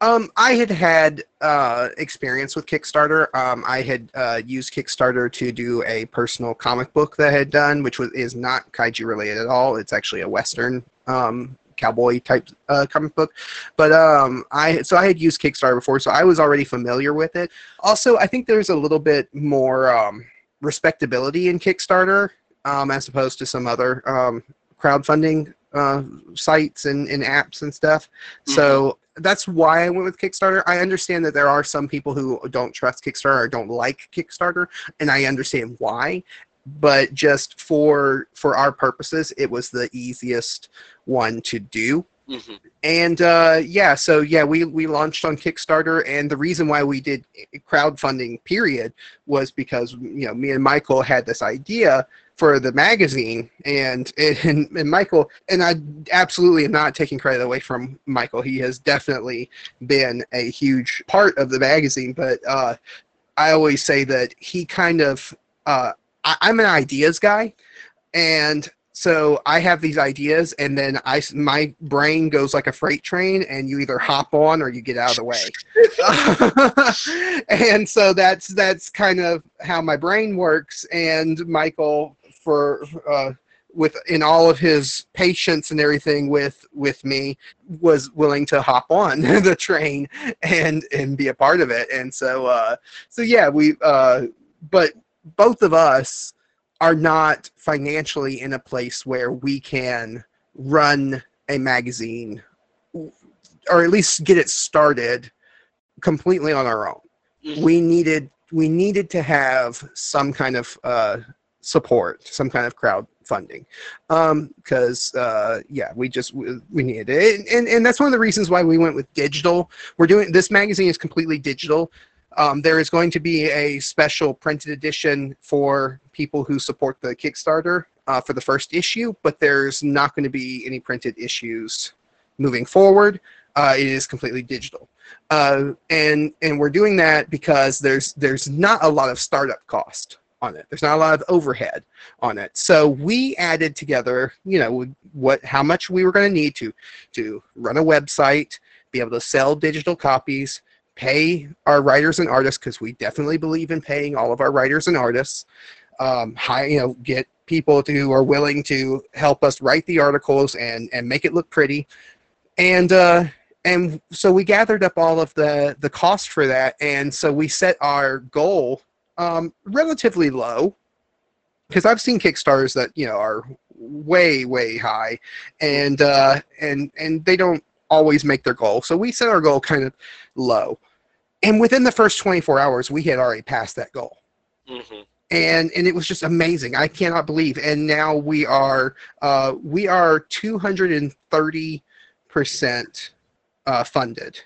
Um, I had had uh, experience with Kickstarter. Um, I had uh, used Kickstarter to do a personal comic book that I had done, which was is not kaiju related at all. It's actually a western um, cowboy type uh, comic book. But um, I so I had used Kickstarter before, so I was already familiar with it. Also, I think there's a little bit more um, respectability in Kickstarter um, as opposed to some other um, crowdfunding uh, sites and, and apps and stuff. Mm-hmm. So that's why I went with Kickstarter. I understand that there are some people who don't trust Kickstarter or don't like Kickstarter, and I understand why. But just for for our purposes, it was the easiest one to do. Mm-hmm. And uh, yeah, so yeah, we we launched on Kickstarter, and the reason why we did crowdfunding period was because you know me and Michael had this idea for the magazine and, and and Michael and I absolutely am not taking credit away from Michael. He has definitely been a huge part of the magazine, but uh, I always say that he kind of uh, I, I'm an ideas guy, and so I have these ideas, and then I my brain goes like a freight train, and you either hop on or you get out of the way. and so that's that's kind of how my brain works. And Michael for uh, with in all of his patience and everything with with me was willing to hop on the train and and be a part of it and so uh so yeah we uh but both of us are not financially in a place where we can run a magazine or at least get it started completely on our own mm-hmm. we needed we needed to have some kind of uh support, some kind of crowdfunding, because um, uh, yeah, we just we, we needed it, and, and and that's one of the reasons why we went with digital. We're doing this magazine is completely digital. Um, there is going to be a special printed edition for people who support the Kickstarter uh, for the first issue, but there's not going to be any printed issues moving forward. Uh, it is completely digital, uh, and and we're doing that because there's there's not a lot of startup cost on it. There's not a lot of overhead on it. So we added together, you know, what how much we were going to need to to run a website, be able to sell digital copies, pay our writers and artists because we definitely believe in paying all of our writers and artists. Um, high, you know, get people who are willing to help us write the articles and and make it look pretty, and uh, and so we gathered up all of the the cost for that, and so we set our goal um, relatively low because I've seen Kickstarters that you know are way way high, and uh, and and they don't always make their goal. So we set our goal kind of low, and within the first 24 hours, we had already passed that goal. Mm-hmm. And, and it was just amazing. I cannot believe. And now we are uh, we are 230 percent uh, funded,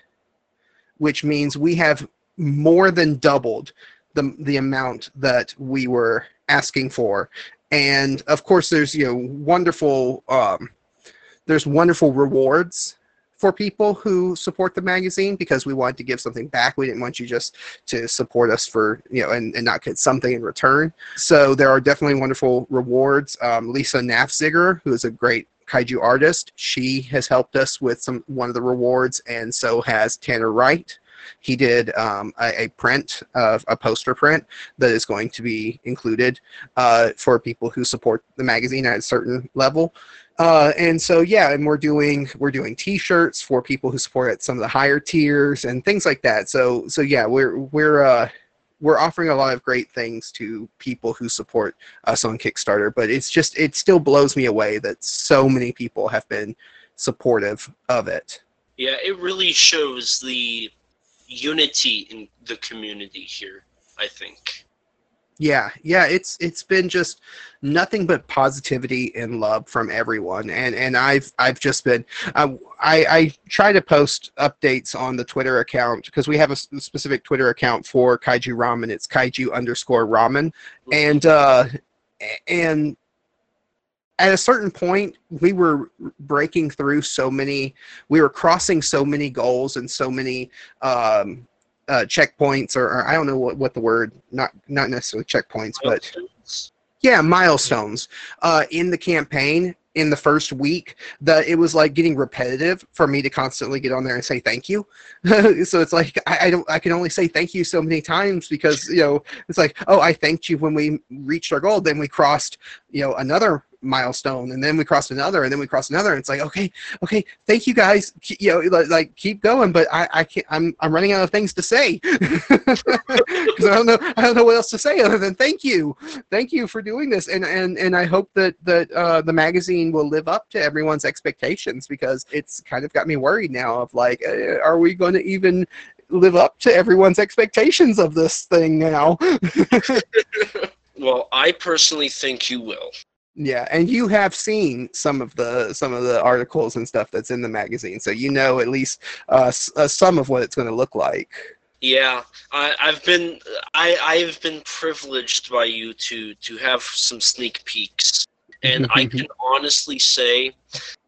which means we have more than doubled the the amount that we were asking for. And of course, there's you know wonderful um, there's wonderful rewards for people who support the magazine because we wanted to give something back. We didn't want you just to support us for, you know, and, and not get something in return. So there are definitely wonderful rewards. Um, Lisa Nafziger, who is a great kaiju artist, she has helped us with some one of the rewards, and so has Tanner Wright. He did um, a, a, print of a poster print that is going to be included uh, for people who support the magazine at a certain level. Uh, and so yeah, and we're doing we're doing T-shirts for people who support some of the higher tiers and things like that. So so yeah, we're we're uh, we're offering a lot of great things to people who support us on Kickstarter. But it's just it still blows me away that so many people have been supportive of it. Yeah, it really shows the unity in the community here. I think. Yeah, yeah, it's it's been just nothing but positivity and love from everyone, and and I've I've just been uh, I I try to post updates on the Twitter account because we have a specific Twitter account for Kaiju Ramen. It's Kaiju underscore Ramen, and uh, and at a certain point we were breaking through so many we were crossing so many goals and so many um uh, checkpoints or, or, I don't know what, what the word not not necessarily checkpoints but yeah milestones. Uh, in the campaign in the first week that it was like getting repetitive for me to constantly get on there and say thank you. So it's like I, I, don't i can only say thank you so many times because you know it's like oh i thanked you when we reached our goal. Then we crossed you know another milestone and then we crossed another and then we crossed another and it's like okay okay thank you guys. You know like, keep going but i i can't i'm i'm running out of things to say. Because i don't know i don't know what else to say other than thank you. Thank you for doing this and and and i hope that that uh, the magazine will live up to everyone's expectations because it's kind of got me worried now of like uh, are we going to even live up to everyone's expectations of this thing now? Well i personally think you will yeah, and you have seen some of the some of the articles and stuff that's in the magazine, so you know at least uh, uh, some of what it's going to look like. Yeah, I, I've been I I've been privileged by you to to have some sneak peeks, and I can honestly say,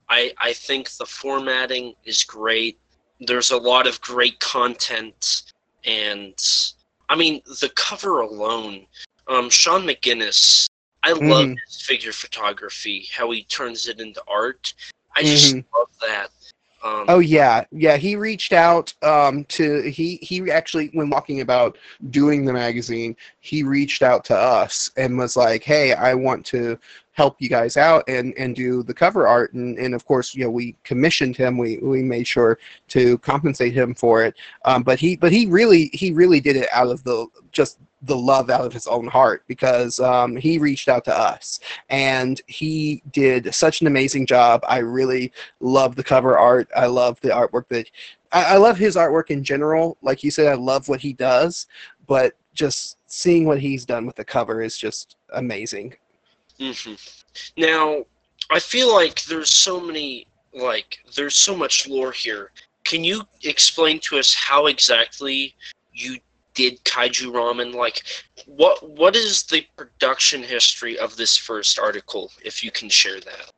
I I think the formatting is great. There's a lot of great content, and I mean the cover alone. Um, Sean McGinnis I love mm-hmm. his figure photography, how he turns it into art. I just mm-hmm. love that. Um, oh yeah, yeah. He reached out um, to he he actually when walking about doing the magazine, he reached out to us and was like, "Hey, I want to help you guys out and and do the cover art." And and of course, you know, we commissioned him. We we made sure to compensate him for it. Um, but he but he really he really did it out of the just the love out of his own heart because um, he reached out to us and he did such an amazing job. I really love the cover art. I love the artwork that I, I love his artwork in general. Like you said, I love what he does, but just seeing what he's done with the cover is just amazing. Mm-hmm. Now, I feel like there's so many like there's so much lore here. Can you explain to us how exactly you did kaiju ramen like what what is the production history of this first article if you can share that?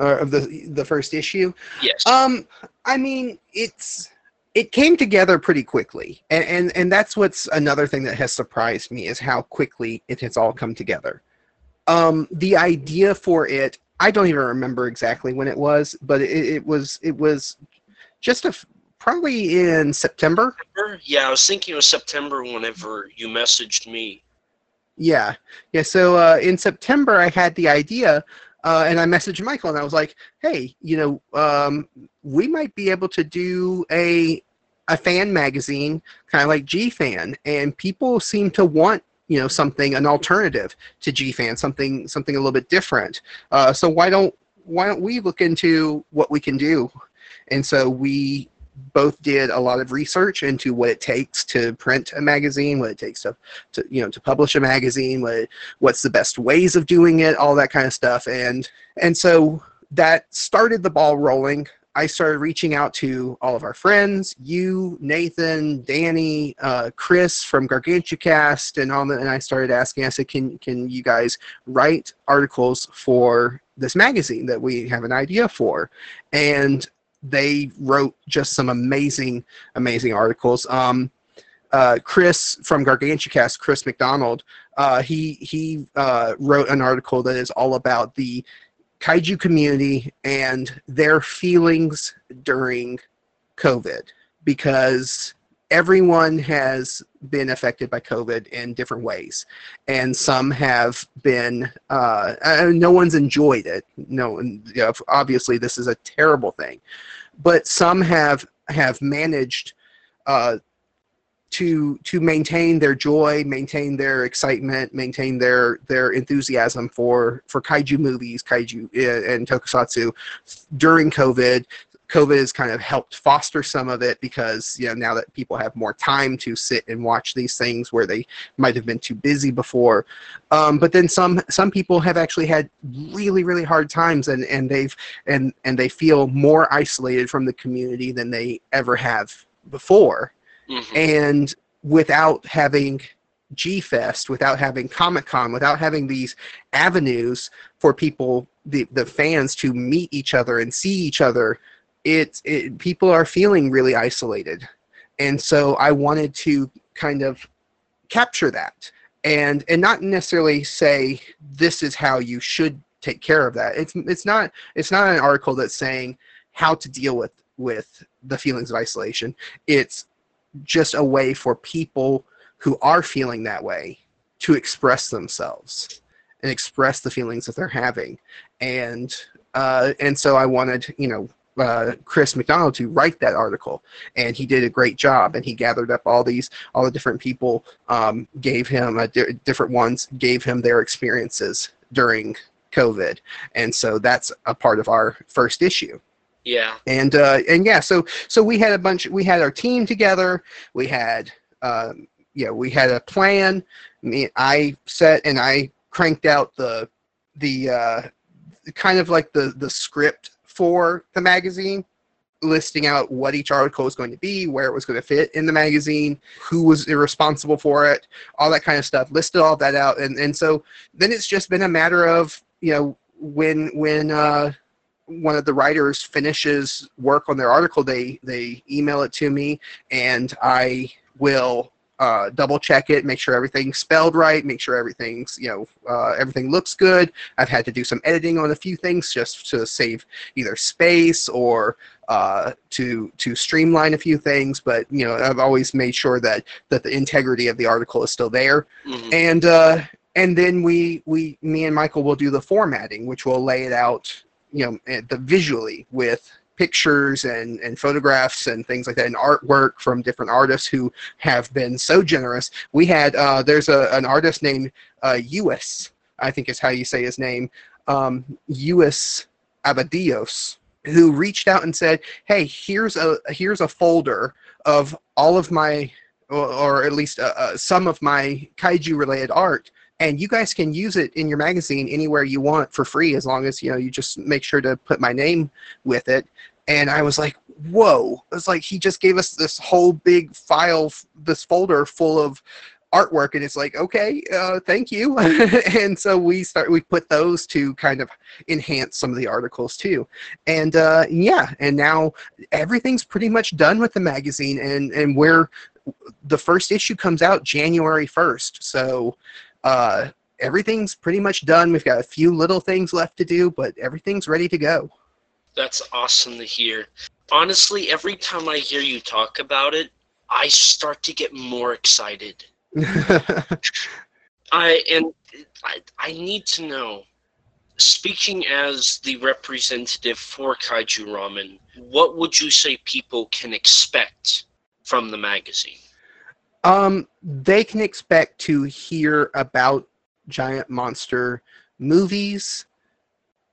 Uh, of the the first issue? Yes. Um i mean it's it came together pretty quickly and, and and that's what's another thing that has surprised me is how quickly it has all come together. Um the idea for it i don't even remember exactly when it was but it, it was it was just a probably in September. Yeah, I was thinking was September whenever you messaged me. Yeah, yeah. So uh, in September, I had the idea, uh, and I messaged Michael, and I was like, "Hey, you know, um, we might be able to do a a fan magazine, kind of like G Fan, and people seem to want." You know something, an alternative to G Fan, something something a little bit different. Uh, so why don't why don't we look into what we can do? And so we both did a lot of research into what it takes to print a magazine, what it takes to, to you know to publish a magazine, what what's the best ways of doing it, all that kind of stuff, and and so that started the ball rolling. I started reaching out to all of our friends, you, Nathan, Danny, uh, Chris from GargantuaCast, and all that. And I started asking. I said, "Can can you guys write articles for this magazine that we have an idea for?" And they wrote just some amazing, amazing articles. Um, uh, Chris from GargantuaCast, Chris McDonald, uh, he he uh, wrote an article that is all about the kaiju community and their feelings during COVID because everyone has been affected by COVID in different ways, and some have been. Uh, no one's enjoyed it. No, you know, obviously this is a terrible thing, but some have have managed uh, to to maintain their joy, maintain their excitement, maintain their their enthusiasm for for kaiju movies, kaiju uh, and tokusatsu during COVID. COVID has kind of helped foster some of it because you know now that people have more time to sit and watch these things where they might have been too busy before. Um, but then some some people have actually had really really hard times and and they've and and they feel more isolated from the community than they ever have before. Mm-hmm. And without having G Fest, without having Comic Con, without having these avenues for people, the, the fans to meet each other and see each other it, it people are feeling really isolated. And so i wanted to kind of capture that and and not necessarily say this is how you should take care of that. It's it's not it's not an article that's saying how to deal with with the feelings of isolation. It's just a way for people who are feeling that way to express themselves and express the feelings that they're having. And uh, and so i wanted you know uh, Chris McDonald to write that article, and he did a great job. And he gathered up all these, all the different people, um, gave him uh, di- different ones, gave him their experiences during COVID, and so that's a part of our first issue. Yeah. And uh, and yeah, so so we had a bunch. We had our team together. We had um, yeah, we had a plan. Me, I set and I cranked out the the uh, kind of like the the script for the magazine, listing out what each article was going to be, where it was going to fit in the magazine, who was responsible for it, all that kind of stuff. Listed all that out, and and so then it's just been a matter of you know when when uh, one of the writers finishes work on their article, they they email it to me, and I will uh, double check it, make sure everything's spelled right, make sure everything's you know uh, everything looks good. I've had to do some editing on a few things just to save either space or uh, to to streamline a few things. But you know I've always made sure that that the integrity of the article is still there, mm-hmm. and uh, and then we we me and Michael will do the formatting, which will lay it out you know eh, the visually with pictures and, and photographs and things like that and artwork from different artists who have been so generous. We had uh, there's a, an artist named uh, Uis, I think is how you say his name, um, Uis Abadios, who reached out and said, "Hey, here's a here's a folder of all of my, or, at least uh, uh, some of my kaiju related art." And you guys can use it in your magazine anywhere you want for free as long as you know you just make sure to put my name with it. And i was like whoa. It's like he just gave us this whole big file this folder full of artwork and it's like okay uh, thank you. And so we start we put those to kind of enhance some of the articles too. And uh, yeah and now everything's pretty much done with the magazine and and where the first issue comes out january 1st so uh, everything's pretty much done. We've got a few little things left to do, but everything's ready to go. That's awesome to hear. honestly, every time I hear you talk about it, I start to get more excited. I and I, I need to know. Speaking as the representative for Kaiju Ramen, what would you say people can expect from the magazine? Um, they can expect to hear about giant monster movies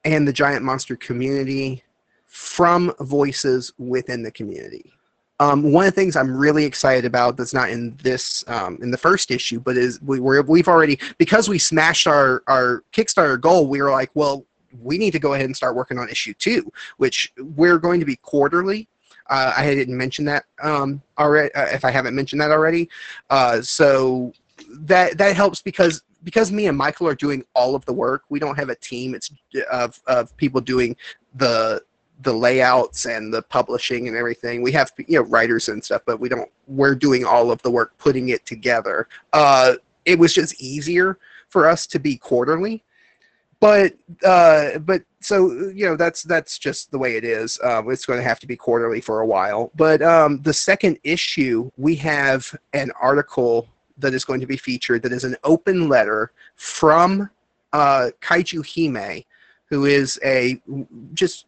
and the giant monster community from voices within the community. Um, one of the things I'm really excited about that's not in this um, in the first issue, but is we we we've already because we smashed our our Kickstarter goal. We were like, well, we need to go ahead and start working on issue two, which we're going to be quarterly. Uh, I didn't mention that um, already. Uh, if I haven't mentioned that already, uh, so that that helps because because me and Michael are doing all of the work. We don't have a team. It's of of people doing the the layouts and the publishing and everything. We have you know writers and stuff, but we don't. We're doing all of the work putting it together. Uh, it was just easier for us to be quarterly, but uh, but so you know that's that's just the way it is. Um, it's going to have to be quarterly for a while. But um, the second issue, we have an article that is going to be featured that is an open letter from uh, Kaiju Hime, who is a just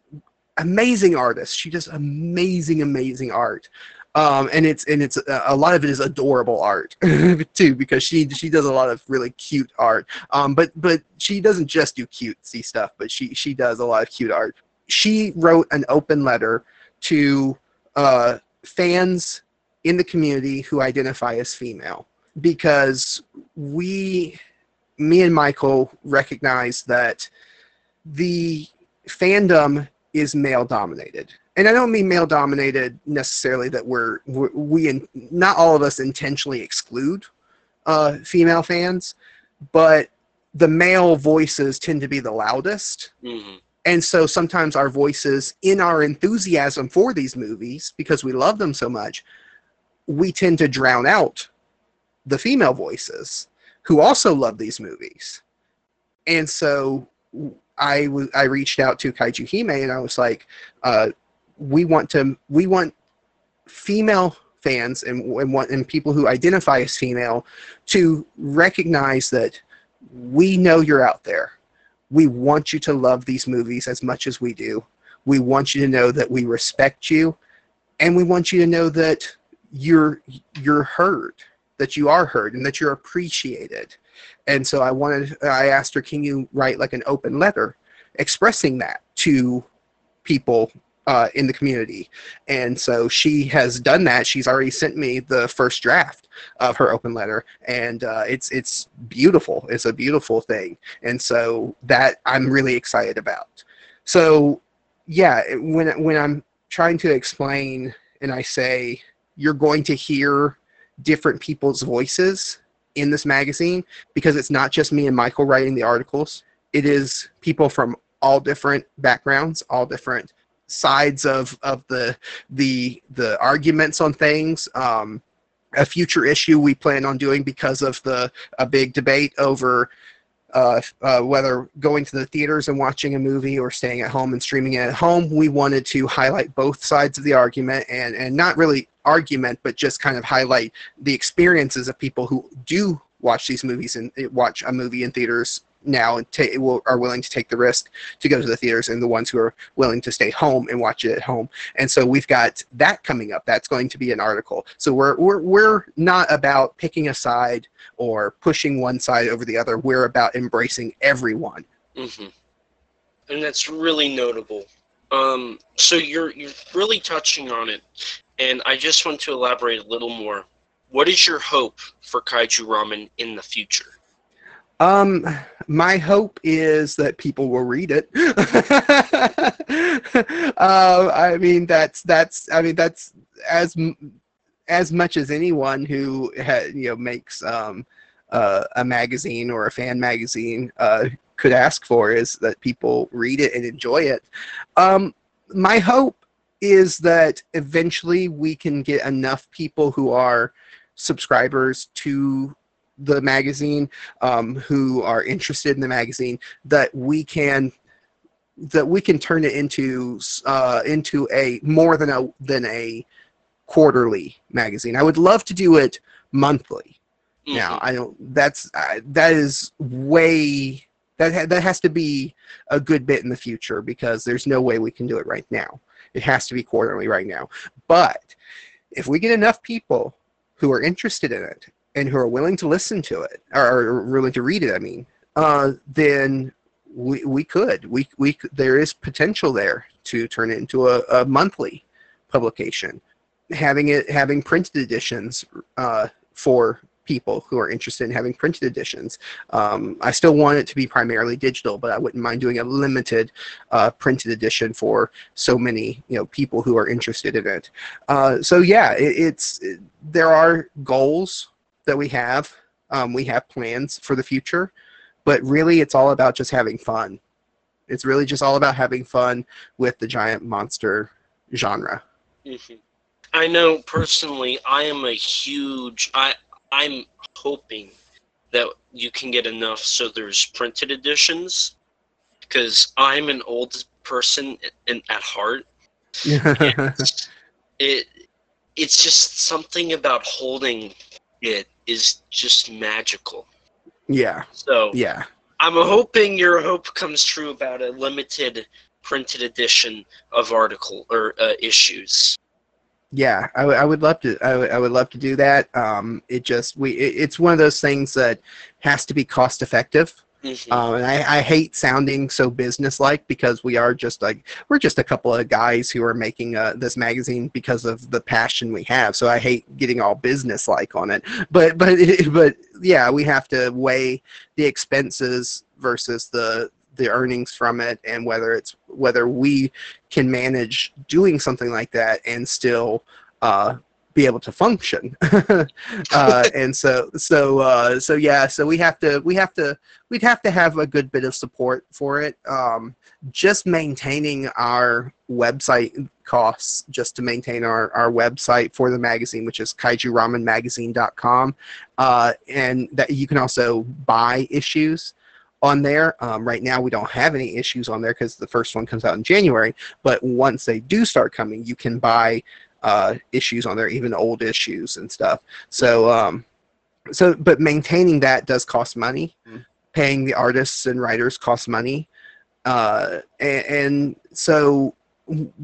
amazing artist. She does amazing, amazing art. Um, and it's and it's uh, a lot of it is adorable art too because she she does a lot of really cute art. Um, but but she doesn't just do cutesy stuff, but she she does a lot of cute art. She wrote an open letter to uh, fans in the community who identify as female because we, me and Michael, recognize that the fandom is male dominated and i don't mean male dominated necessarily that we're, we're we in, not all of us intentionally exclude uh, female fans but the male voices tend to be the loudest Mm-hmm. and so sometimes our voices in our enthusiasm for these movies because we love them so much we tend to drown out the female voices who also love these movies and so I w- I reached out to Kaiju Hime and I was like, uh, we want to we want female fans and and want and people who identify as female to recognize that we know you're out there. We want you to love these movies as much as we do. We want you to know that we respect you, and we want you to know that you're you're heard, that you are heard, and that you're appreciated. And so I wanted, I asked her, can you write like an open letter expressing that to people uh, in the community? And so she has done that. She's already sent me the first draft of her open letter, and uh, it's it's beautiful. It's a beautiful thing, and so that I'm really excited about. So yeah, when when I'm trying to explain and I say you're going to hear different people's voices in this magazine because it's not just me and Michael writing the articles. It is people from all different backgrounds, all different sides of, of the the the arguments on things. Um, a future issue we plan on doing because of the a big debate over uh, uh, whether going to the theaters and watching a movie or staying at home and streaming it at home. We wanted to highlight both sides of the argument and, and not really argument, but just kind of highlight the experiences of people who do watch these movies and watch a movie in theaters now and ta- will, are willing to take the risk to go to the theaters and the ones who are willing to stay home and watch it at home. And so we've got that coming up. That's going to be an article. So we're we're we're not about picking a side or pushing one side over the other. We're about embracing everyone. Mm-hmm. And that's really notable. Um, so you're you're really touching on it, and I just want to elaborate a little more. What is your hope for Kaiju Ramen in the future? Um, my hope is that people will read it. uh, I mean, that's that's. I mean, that's as as much as anyone who ha, you know makes um, uh, a magazine or a fan magazine uh, could ask for is that people read it and enjoy it. Um, my hope is that eventually we can get enough people who are subscribers to the magazine um, who are interested in the magazine that we can that we can turn it into uh, into a more than a than a quarterly magazine. I would love to do it monthly. Mhm. Now I don't. That's uh, that is way that ha- that has to be a good bit in the future because there's no way we can do it right now. It has to be quarterly right now. But if we get enough people who are interested in it and who are willing to listen to it or, willing to read it, I mean, uh, then we we could we we there is potential there to turn it into a, a monthly publication having it having printed editions uh, for people who are interested in having printed editions. Um, I still want it to be primarily digital, but I wouldn't mind doing a limited uh, printed edition for so many you know people who are interested in it. Uh, so yeah, it, it's it, there are goals that we have. Um, we have plans for the future, but really it's all about just having fun. It's really just all about having fun with the giant monster genre. Mhm. I know personally, I am a huge. I I'm hoping that you can get enough so there's printed editions, because I'm an old person in, at heart. It it's just something about holding it is just magical. yeah, So yeah. I'm hoping your hope comes true about a limited printed edition of article or uh, issues. Yeah, I, w- I would love to. I would- would love to do that. Um, it just we. It, it's one of those things that has to be cost effective. Mhm. Um, and I, I hate sounding so businesslike because we are just like we're just a couple of guys who are making uh, this magazine because of the passion we have. So I hate getting all businesslike on it. But but but yeah, we have to weigh the expenses versus the the earnings from it and whether it's whether we can manage doing something like that and still uh, be able to function. uh, and so so uh, so yeah, so we have to we have to we'd have to have a good bit of support for it. Um, just maintaining our website costs just to maintain our, our website for the magazine, which is kaijuramenmagazine.com. Uh, and that you can also buy issues on there. Um, right now, we don't have any issues on there because the first one comes out in January. But once they do start coming, you can buy uh, issues on there, even old issues and stuff. So, um, so but maintaining that does cost money. Mhm. Paying the artists and writers costs money, uh, and, and so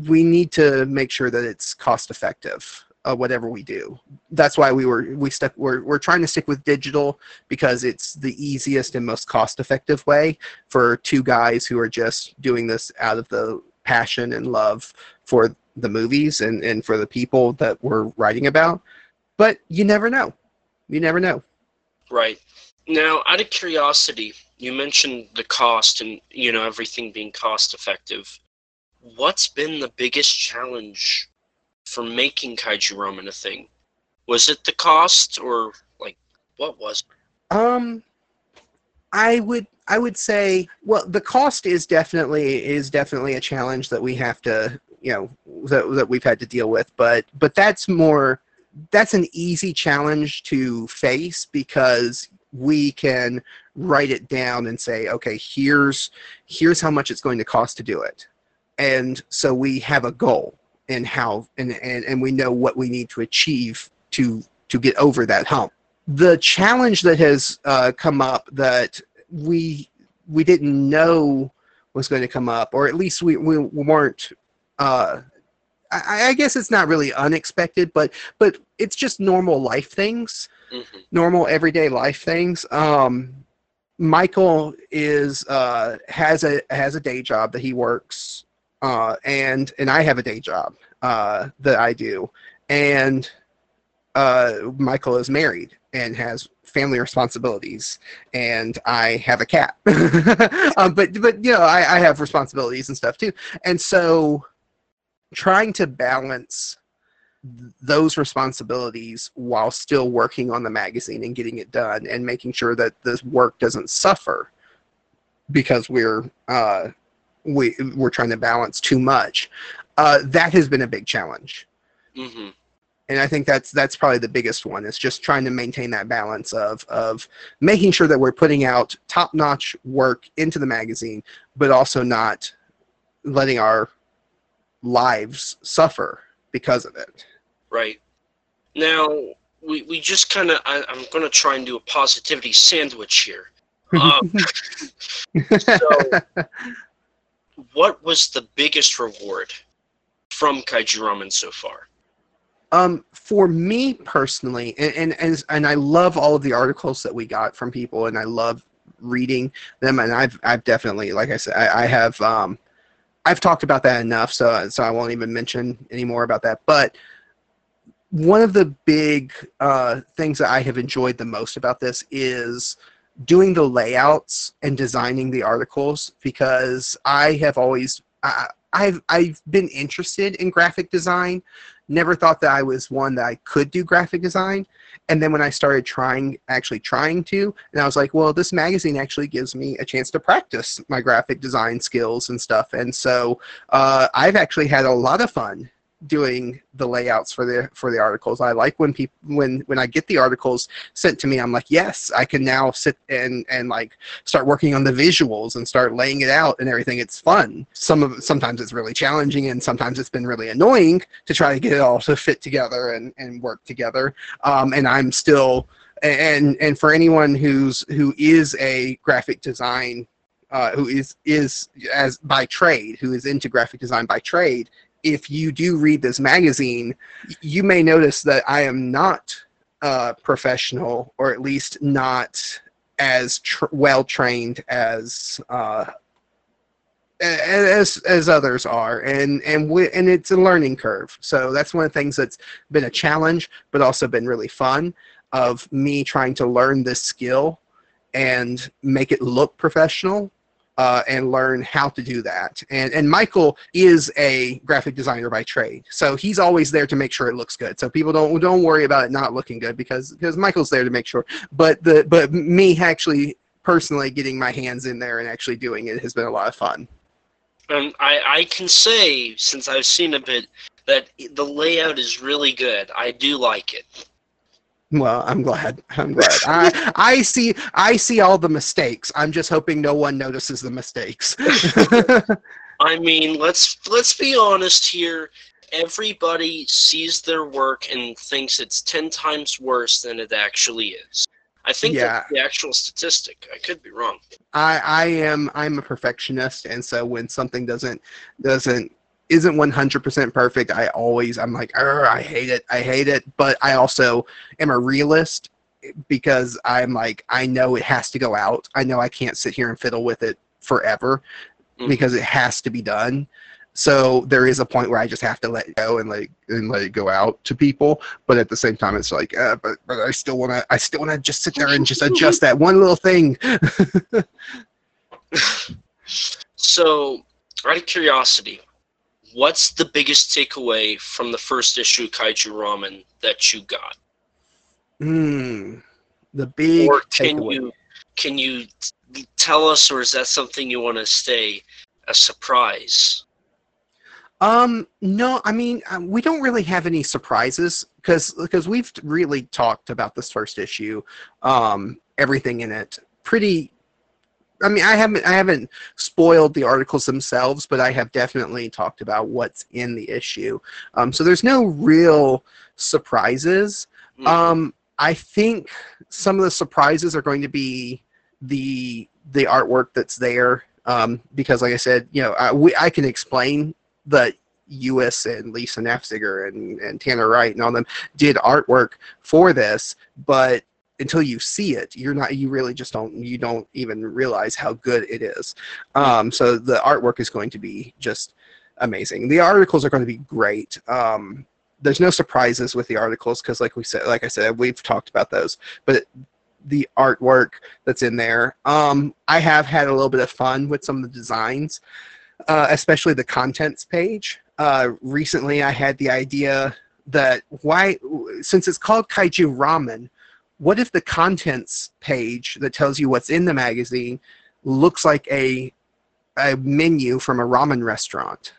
we need to make sure that it's cost effective. Uh, whatever we do, that's why we were we stuck. We're we're trying to stick with digital because it's the easiest and most cost effective way for two guys who are just doing this out of the passion and love for the movies and, and for the people that we're writing about. But you never know. You never know. Right. Now, out of curiosity, you mentioned the cost and you know everything being cost effective. What's been the biggest challenge for making Kaiju Ramen a thing? Was it the cost or like what was it? Um, I would I would say well the cost is definitely is definitely a challenge that we have to you know that, that we've had to deal with but but that's more that's an easy challenge to face because we can write it down and say okay here's here's how much it's going to cost to do it and so we have a goal and how and and, and we know what we need to achieve to to get over that hump the challenge that has uh, come up that we we didn't know was going to come up, or at least we, we weren't. Uh, I, I guess it's not really unexpected, but but it's just normal life things, hmm normal everyday life things. Um, Michael is uh, has a has a day job that he works, uh, and and I have a day job uh, that I do, and uh, Michael is married and has family responsibilities, and I have a cat. um, but but you know I, I have responsibilities and stuff too, and so trying to balance those responsibilities while still working on the magazine and getting it done and making sure that this work doesn't suffer because we're uh, we we're trying to balance too much. Uh, that has been a big challenge hmm and I think that's that's probably the biggest one. Is just trying to maintain that balance of of making sure that we're putting out top notch work into the magazine, but also not letting our lives suffer because of it. Right. Now, we, we just kind of, I'm going to try and do a positivity sandwich here. Um, so, what was the biggest reward from Kaiju Ramen so far? Um, for me personally, and, and and and I love all of the articles that we got from people, and I love reading them. And I've I've definitely, like I said, I, I have um, I've talked about that enough, so so I won't even mention any more about that. But one of the big uh, things that I have enjoyed the most about this is doing the layouts and designing the articles because I have always I, I've I've been interested in graphic design. Never thought that I was one that I could do graphic design. And then when I started trying, actually trying to, and I was like, well, this magazine actually gives me a chance to practice my graphic design skills and stuff. And so uh, I've actually had a lot of fun doing the layouts for the for the articles. I like when people when when I get the articles sent to me, I'm like, yes, I can now sit and and like start working on the visuals and start laying it out and everything. It's fun. Some of sometimes it's really challenging and sometimes it's been really annoying to try to get it all to fit together and and work together. Um, and I'm still and and for anyone who's who is a graphic design uh, who is is as by trade, who is into graphic design by trade, if you do read this magazine, you may notice that I am not uh, professional, or at least not as tr- well trained as uh, as as others are, and and we, and it's a learning curve. So that's one of the things that's been a challenge, but also been really fun of me trying to learn this skill and make it look professional uh, and learn how to do that. And and Michael is a graphic designer by trade, so he's always there to make sure it looks good. So people don't don't worry about it not looking good because because Michael's there to make sure. But the but me actually personally getting my hands in there and actually doing it has been a lot of fun. And I I can say since I've seen a bit that the layout is really good. I do like it. Well, I'm glad. I'm glad. I I see I see all the mistakes. I'm just hoping no one notices the mistakes. I mean, let's let's be honest here. Everybody sees their work and thinks it's ten times worse than it actually is. I think yeah. that's the actual statistic. I could be wrong. I I am I'm a perfectionist, and so when something doesn't doesn't isn't 100% perfect. I always, I'm like, I hate it. I hate it. But I also am a realist because I'm like, I know it has to go out. I know I can't sit here and fiddle with it forever mm-hmm. because it has to be done. So there is a point where I just have to let go and like and let it go out to people. But at the same time, it's like, uh, but but I still want to. I still want to just sit there and just adjust that one little thing. so, out of curiosity, what's the biggest takeaway from the first issue Kaiju Ramen that you got? Hmm. The big or can takeaway. you can you tell us, or is that something you want to stay a surprise? Um, no, I mean uh, we don't really have any surprises because because we've really talked about this first issue, um, everything in it pretty I mean, I haven't I haven't spoiled the articles themselves, but I have definitely talked about what's in the issue. Um, so there's no real surprises. Mm. Um, I think some of the surprises are going to be the the artwork that's there um, because, like I said, you know, I, we, I can explain that Uis and Lisa Nafziger and, and Tanner Wright and all them did artwork for this, but until you see it you're not you really just don't you don't even realize how good it is. Um, so the artwork is going to be just amazing. The articles are going to be great. Um, there's no surprises with the articles because like we said like i said we've talked about those but the artwork that's in there um, i have had a little bit of fun with some of the designs uh, especially the contents page. Uh, recently i had the idea that why since it's called kaiju ramen what if the contents page that tells you what's in the magazine looks like a a menu from a ramen restaurant?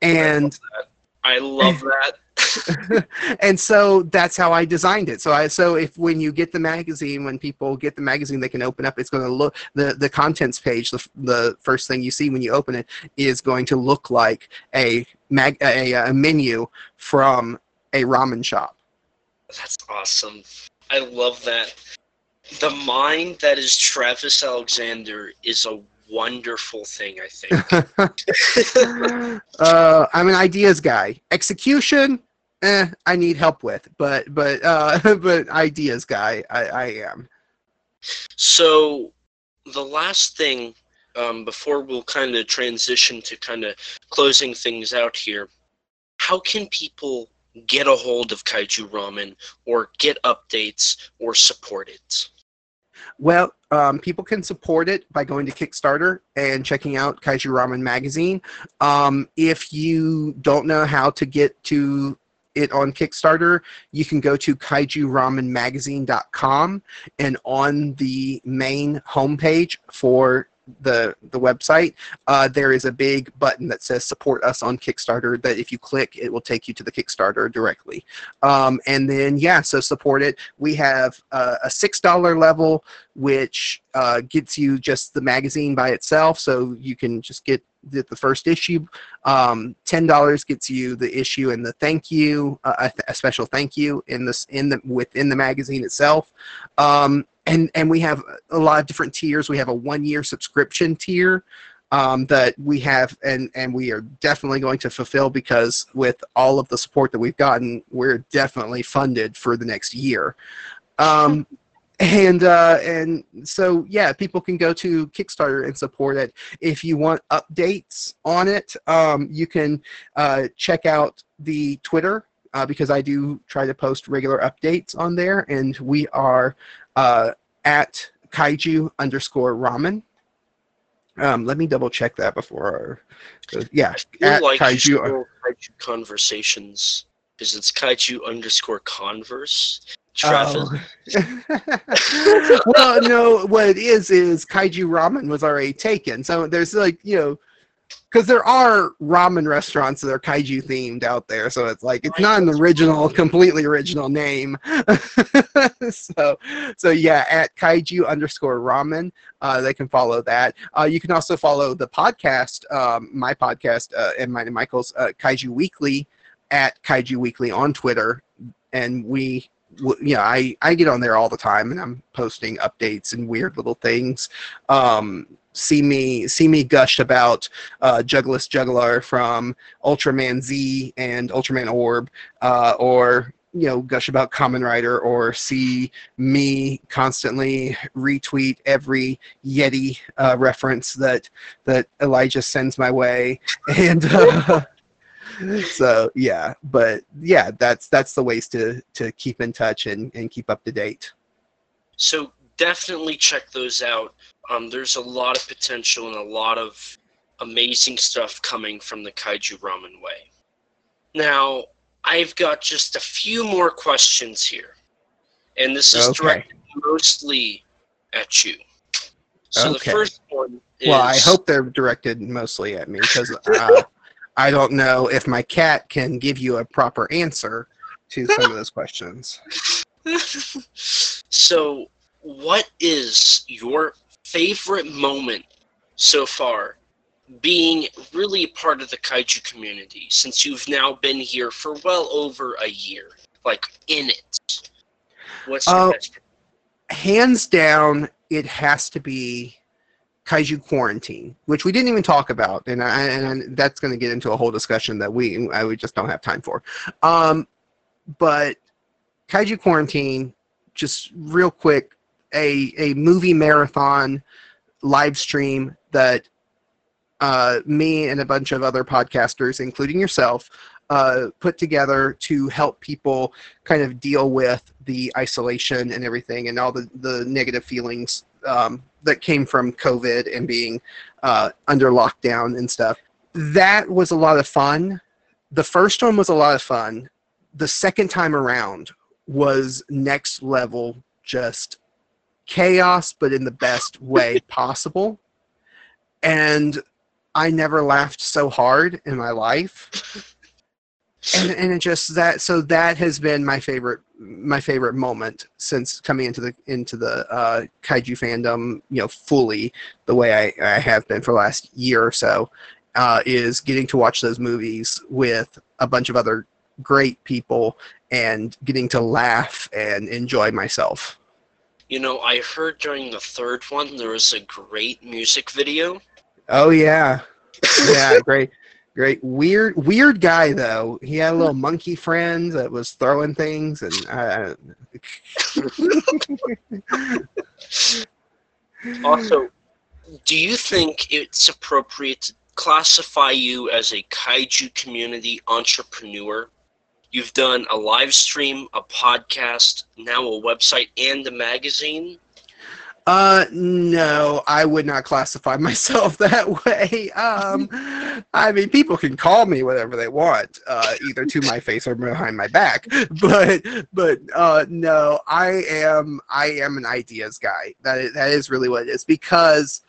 And I love that. I love and so that's how I designed it. So I so if when you get the magazine, when people get the magazine, they can open up. It's going to look the the contents page. The the first thing you see when you open it is going to look like a mag a, a menu from a ramen shop. That's awesome. I love that. The mind that is Travis Alexander is a wonderful thing, I think. uh, I'm an ideas guy. Execution, eh, I need help with, but but uh, but ideas guy, I, I am. So the last thing um, before we'll kind of transition to kind of closing things out here, how can people get a hold of Kaiju Ramen or get updates or support it? Well, um, people can support it by going to Kickstarter and checking out Kaiju Ramen magazine. Um, if you don't know how to get to it on Kickstarter, you can go to kaijuramenmagazine.com and on the main homepage for the the website, uh, there is a big button that says support us on Kickstarter. That if you click, it will take you to the Kickstarter directly. Um, and then yeah, so support it. We have uh, a six dollar level, which uh, gets you just the magazine by itself, so you can just get the, the first issue. Um, Ten dollars gets you the issue and the thank you, uh, a, a, special thank you in this in the within the magazine itself. Um, and and we have a lot of different tiers. We have a one year subscription tier um, that we have, and and we are definitely going to fulfill because with all of the support that we've gotten, we're definitely funded for the next year. Um, and uh, and so yeah, people can go to Kickstarter and support it. If you want updates on it, um, you can uh, check out the Twitter uh, because I do try to post regular updates on there, and we are uh, at kaiju underscore ramen. Um, let me double check that before. Our, uh, yeah, at like kaiju, kaiju conversations because it's kaiju underscore converse. Oh. well, no, what it is is kaiju ramen was already taken, so there's like you know because there are ramen restaurants that are kaiju themed out there so it's like it's not an original completely original name. So so yeah at kaiju underscore ramen uh, they can follow that. Uh, you can also follow the podcast um, my podcast uh, and mine and michael's uh, kaiju weekly at kaiju weekly on twitter. And we you know, I, I get on there all the time and I'm posting updates and weird little things. Um, see me see me gush about uh, Jugglus Juggler from Ultraman Z and Ultraman Orb, uh, or you know gush about Kamen Rider, or see me constantly retweet every Yeti uh, reference that that Elijah sends my way, and. Uh, so yeah but yeah that's that's the ways to to keep in touch and and keep up to date so definitely check those out um, there's a lot of potential and a lot of amazing stuff coming from the Kaiju Ramen Way. Now, I've got just a few more questions here, and this is okay. directed mostly at you. So okay. the first one is, Well, I hope they're directed mostly at me because uh, I don't know if my cat can give you a proper answer to some of those questions. so, what is your favorite moment so far being really part of the kaiju community since you've now been here for well over a year like in it? What's your uh, best hands down it has to be kaiju quarantine which we didn't even talk about and, I, and that's going to get into a whole discussion that we I, we just don't have time for. Um, but kaiju quarantine just real quick a a movie marathon live stream that uh, me and a bunch of other podcasters, including yourself, uh, put together to help people kind of deal with the isolation and everything and all the, the negative feelings um, that came from COVID and being uh, under lockdown and stuff. That was a lot of fun. The first one was a lot of fun. The second time around was next level, just chaos, but in the best way possible. And I never laughed so hard in my life. and, and it just that so that has been my favorite my favorite moment since coming into the into the uh, kaiju fandom you know fully the way I, I have been for the last year or so uh, is getting to watch those movies with a bunch of other great people and getting to laugh and enjoy myself You know, I heard during the third one there was a great music video. oh yeah yeah great great weird weird guy though he had a little monkey friend that was throwing things and I, I- Also, do you think it's appropriate to classify you as a kaiju community entrepreneur? You've done a live stream, a podcast, now a website, and a magazine. Uh, no, I would not classify myself that way. Um, I mean, people can call me whatever they want, uh, either to my face or behind my back. But, but, uh, no, I am, I am an ideas guy. That is, that is really what it is because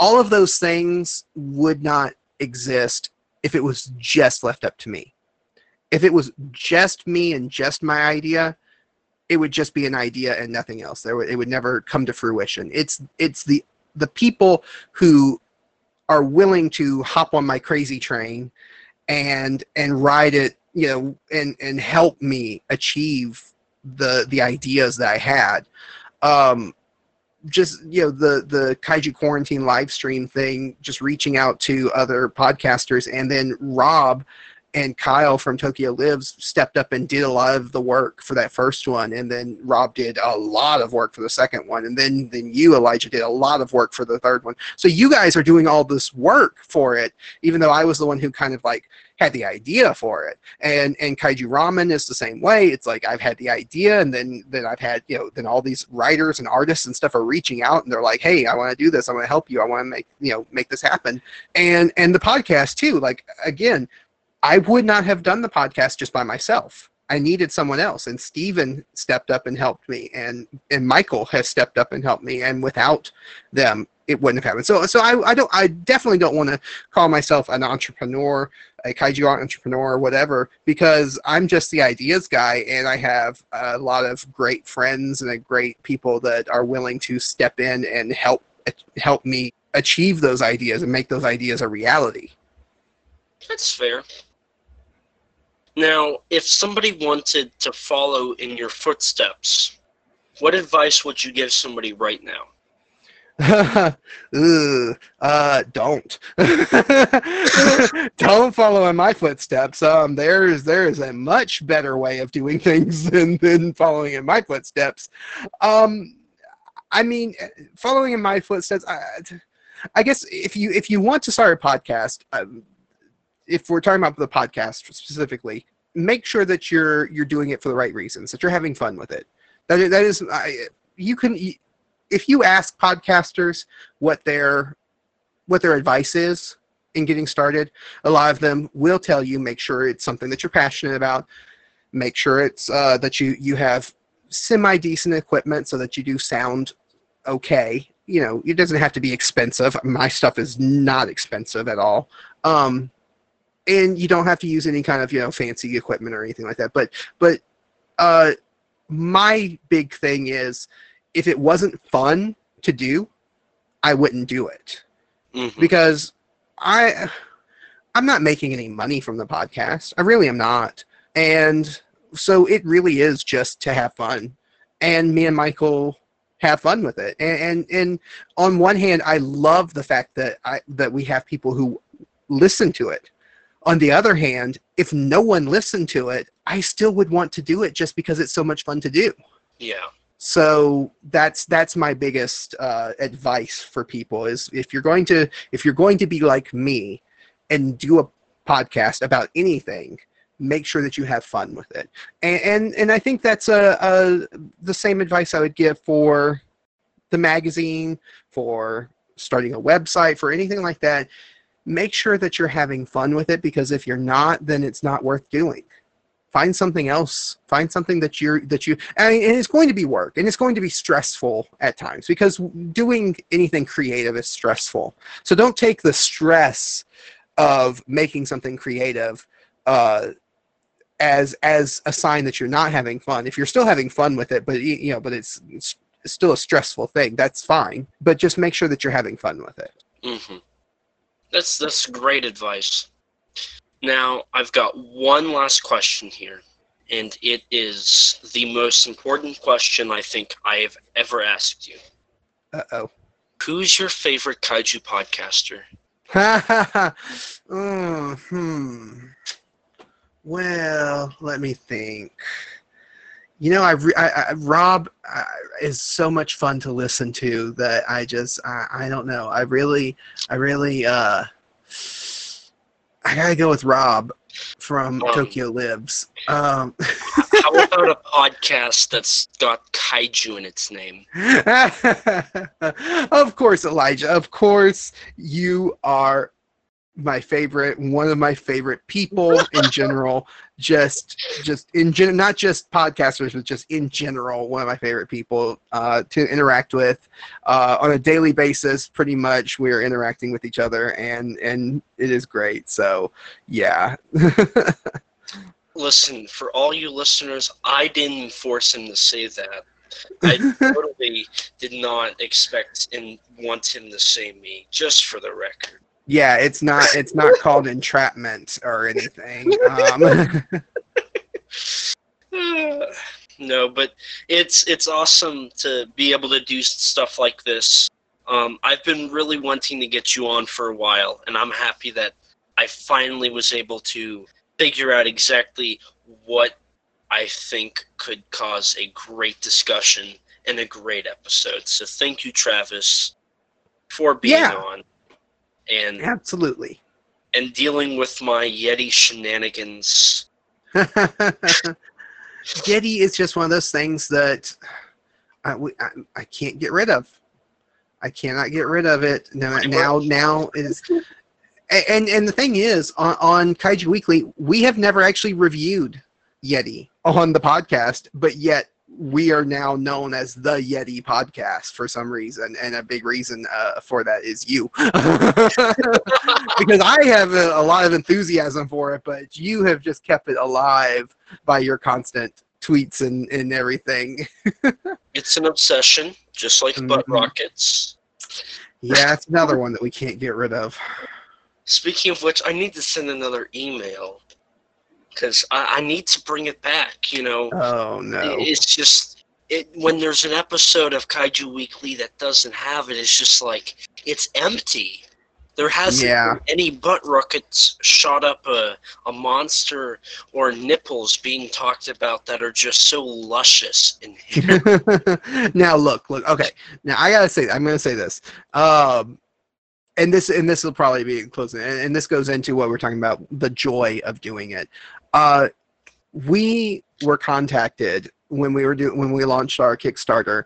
all of those things would not exist if it was just left up to me. If it was just me and just my idea, it would just be an idea and nothing else. There, it would never come to fruition. It's it's the the people who are willing to hop on my crazy train and and ride it, you know, and and help me achieve the the ideas that I had. Um, just you know the the kaiju quarantine live stream thing, just reaching out to other podcasters, and then Rob and Kyle from Tokyo Lives stepped up and did a lot of the work for that first one, and then Rob did a lot of work for the second one, and then then you Elijah did a lot of work for the third one. So you guys are doing all this work for it, even though I was the one who kind of like had the idea for it. And and Kaiju Ramen is the same way. It's like I've had the idea, and then then I've had you know then all these writers and artists and stuff are reaching out, and they're like, hey, I want to do this. I want to help you. I want to make you know make this happen. And and the podcast too. Like again I would not have done the podcast just by myself. I needed someone else, and Steven stepped up and helped me, and and Michael has stepped up and helped me, and without them, it wouldn't have happened. So so I, I don't I definitely don't want to call myself an entrepreneur, a kaiju entrepreneur, or whatever, because I'm just the ideas guy, and I have a lot of great friends and great people that are willing to step in and help help me achieve those ideas and make those ideas a reality. That's fair. Now, if somebody wanted to follow in your footsteps, what advice would you give somebody right now? Ugh, uh, don't. don't follow in my footsteps. Um, there's there is a much better way of doing things than, than following in my footsteps. Um, I mean, following in my footsteps. I, I guess if you if you want to start a podcast, um, if we're talking about the podcast specifically, make sure that you're you're doing it for the right reasons. That you're having fun with it. That that is, I, you can if you ask podcasters what their what their advice is in getting started, a lot of them will tell you make sure it's something that you're passionate about. Make sure it's uh, that you you have semi decent equipment so that you do sound okay. You know, it doesn't have to be expensive. My stuff is not expensive at all. Um, and you don't have to use any kind of you know fancy equipment or anything like that. But but uh, my big thing is if it wasn't fun to do, I wouldn't do it Mhm. because I I'm not making any money from the podcast. I really am not. And so it really is just to have fun. And me and Michael have fun with it. And and, and on one hand I love the fact that I that we have people who listen to it. On the other hand, if no one listened to it, I still would want to do it just because it's so much fun to do. Yeah. so that's that's my biggest uh, advice for people is if you're going to if you're going to be like me and do a podcast about anything make sure that you have fun with it. And and, and i think that's a, a the same advice i would give for the magazine for starting a website for anything like that make sure that you're having fun with it because if you're not then it's not worth doing find something else find something that you're that you and it's going to be work and it's going to be stressful at times because doing anything creative is stressful so don't take the stress of making something creative uh, as as a sign that you're not having fun. If you're still having fun with it, but you know, but it's, it's still a stressful thing, that's fine. But just make sure that you're having fun with it. hmm That's that's great advice. Now I've got one last question here, and it is the most important question I think I have ever asked you. Uh oh. Who's your favorite kaiju podcaster? mm, hmm. Well, let me think. You know, I, I, I Rob uh, is so much fun to listen to that I just I, I don't know. I really I really uh I gotta go with Rob from Um, Tokyo Lives. Um, How about a podcast that's got kaiju in its name? of course, Elijah. Of course, you are my favorite. One of my favorite people in general. Just, just in gen, not just podcasters, but just in general, one of my favorite people uh, to interact with uh, on a daily basis. Pretty much, we're interacting with each other, and and it is great. So, yeah. Listen, for all you listeners, I didn't force him to say that. I totally did not expect and want him to say me, just for the record. Yeah, it's not it's not called entrapment or anything. Um, no, but it's it's awesome to be able to do stuff like this. Um, I've been really wanting to get you on for a while, and I'm happy that I finally was able to figure out exactly what I think could cause a great discussion and a great episode. So thank you, Travis, for being Yeah. on and absolutely. and dealing with my Yeti shenanigans. Yeti is just one of those things that I, I, I can't get rid of. I cannot get rid of it. Pretty now, now is, and and the thing is, on, on Kaiju Weekly, we have never actually reviewed Yeti on the podcast, but yet we are now known as the Yeti podcast for some reason, and a big reason uh, for that is you, because I have a, a lot of enthusiasm for it, but you have just kept it alive by your constant tweets and, and everything. It's an obsession, just like butt Mhm. rockets. Yeah, it's another one that we can't get rid of. Speaking of which, I need to send another email because I, I need to bring it back. You know, Oh no. It- it's just it when there's an episode of Kaiju Weekly that doesn't have it. It's just like it's empty. There hasn't Yeah. been any butt rockets shot up a, a monster or nipples being talked about that are just so luscious in here. now look, look. Okay, now I gotta say, I'm gonna say this. Um, and this and this will probably be in closing, and, and this goes into what we're talking about the joy of doing it. Uh, we were contacted when we were doing when we launched our Kickstarter.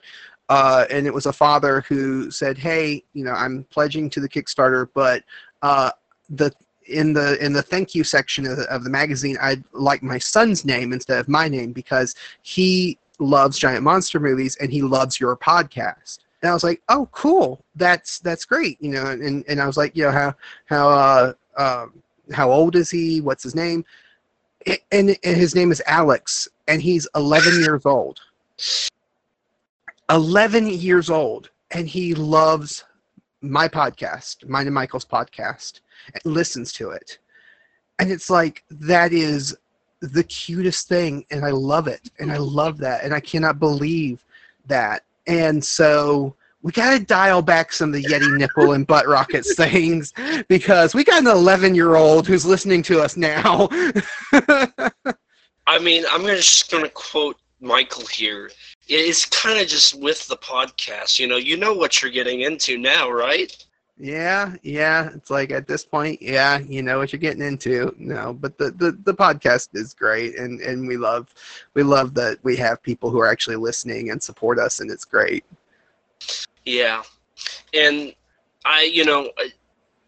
Uh, and it was a father who said, "Hey, you know, I'm pledging to the Kickstarter, but uh, the in the in the thank you section of the, of the magazine, I'd like my son's name instead of my name because he loves giant monster movies and he loves your podcast." And I was like, "Oh, cool! That's that's great!" You know, and and I was like, "You know, how how uh, um, how old is he? What's his name?" And, and his name is Alex, and he's 11 years old. 11 years old, and he loves my podcast, mine and Michael's podcast, and listens to it. And it's like, that is the cutest thing, and I love it, and I love that, and I cannot believe that. And so we got to dial back some of the Yeti nipple and butt rockets things because we got an 11 year old who's listening to us now. I mean, I'm just gonna quote Michael here. It's kind of just with the podcast, you know. You know what you're getting into now, right? Yeah, yeah. It's like at this point, yeah, you know what you're getting into. No, but the, the, the podcast is great and, and we love we love that we have people who are actually listening and support us and it's great. Yeah, and I, you know,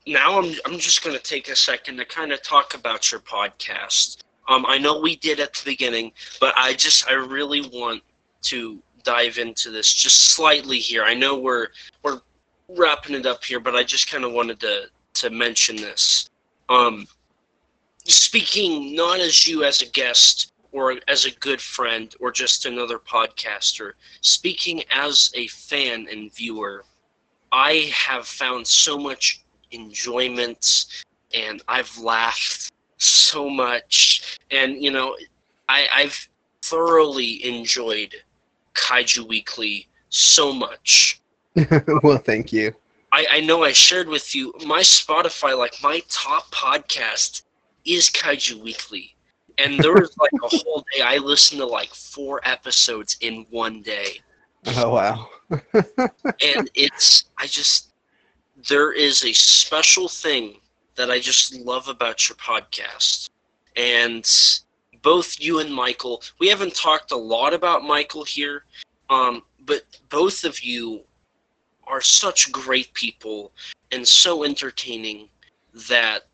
now I'm I'm just gonna take a second to kind of talk about your podcast. Um, I know we did at the beginning, but I just I really want to dive into this just slightly here. I know we're we're wrapping it up here, but I just kind of wanted to to mention this. Um, speaking not as you as a guest or as a good friend or just another podcaster, speaking as a fan and viewer, I have found so much enjoyment and I've laughed so much. And, you know, I, I've thoroughly enjoyed Kaiju Weekly so much. well, thank you. I, I know I shared with you my Spotify, like my top podcast is Kaiju Weekly. And there was like a whole day I listened to like four episodes in one day. Oh wow. and it's I just there is a special thing that I just love about your podcast. And both you and Michael, we haven't talked a lot about Michael here, um, but both of you are such great people and so entertaining that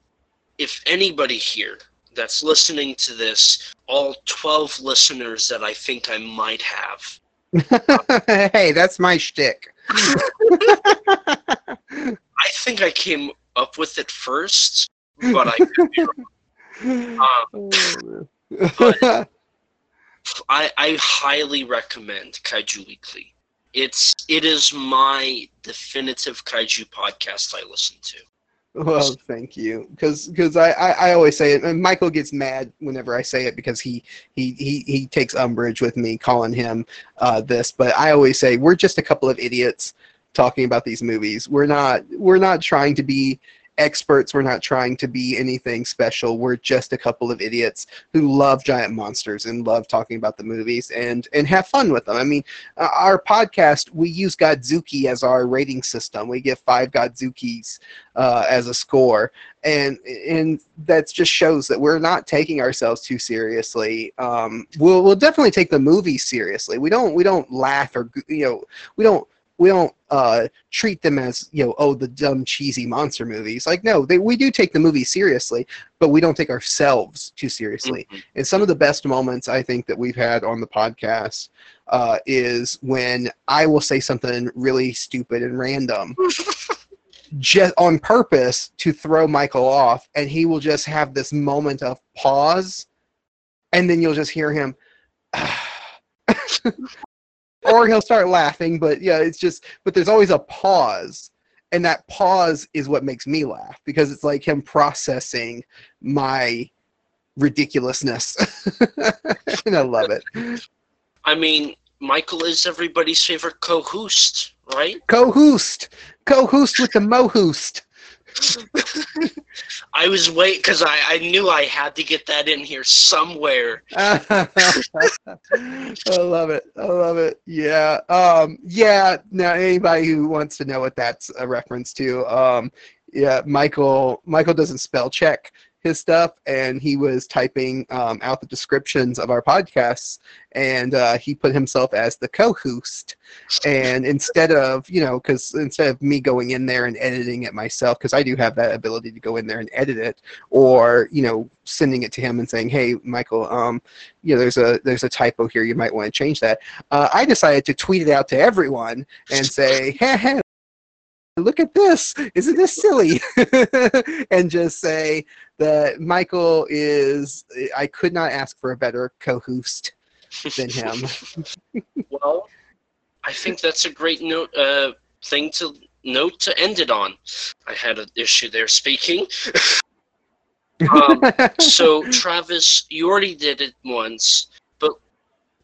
if anybody here that's listening to this, all 12 listeners that I think I might have. hey, that's my shtick. I think I came up with it first, but I could be wrong. Um, but I, I highly recommend Kaiju Weekly. It's it is my definitive kaiju podcast I listen to. Well, thank you, because because I, I, I always say it, and Michael gets mad whenever I say it because he he he, he takes umbrage with me calling him uh, this, but I always say we're just a couple of idiots talking about these movies. We're not we're not trying to be experts. We're not trying to be anything special. We're just a couple of idiots who love giant monsters and love talking about the movies and and have fun with them. I mean, uh, our podcast we use Godzooky as our rating system. We give five Godzookys uh, as a score, and and that just shows that we're not taking ourselves too seriously. Um, we'll we'll definitely take the movie seriously. We don't we don't laugh or you know we don't we don't uh, treat them as you know oh the dumb cheesy monster movies like no they, we do take the movie seriously but we don't take ourselves too seriously mm-hmm. and some of the best moments i think that we've had on the podcast uh, is when i will say something really stupid and random just on purpose to throw michael off and he will just have this moment of pause and then you'll just hear him or he'll start laughing. But yeah, it's just but there's always a pause, and that pause is what makes me laugh because it's like him processing my ridiculousness, and I love it. I mean, Michael is everybody's favorite co-host, right? Co-host, co-host with the mo-host. I was wait because I, I knew I had to get that in here somewhere. I love it. I love it. Yeah. Um, yeah. Now, anybody who wants to know what that's a reference to, um, yeah, Michael. Michael doesn't spell check his stuff and he was typing um, out the descriptions of our podcasts and uh, he put himself as the co-host. And instead of you know because instead of me going in there and editing it myself because i do have that ability to go in there and edit it or you know sending it to him and saying hey michael um you know there's a there's a typo here you might want to change that uh, i decided to tweet it out to everyone and say hey, hey look at this. Isn't this silly? And just say that michael is i could not ask for a better co-host than him. Well i think that's a great note uh, thing to note to end it on. I had an issue there speaking. Um, so travis you already did it once but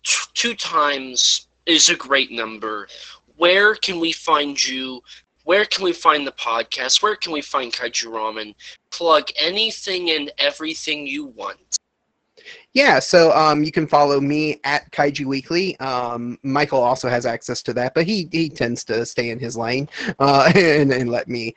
t- two times is a great number. Where can we find you where can we find the podcast? Where can we find Kaiju Ramen? Plug anything and everything you want. Yeah, so um, you can follow me at Kaiju Weekly. Um, Michael also has access to that, but he, he tends to stay in his lane uh, and, and let me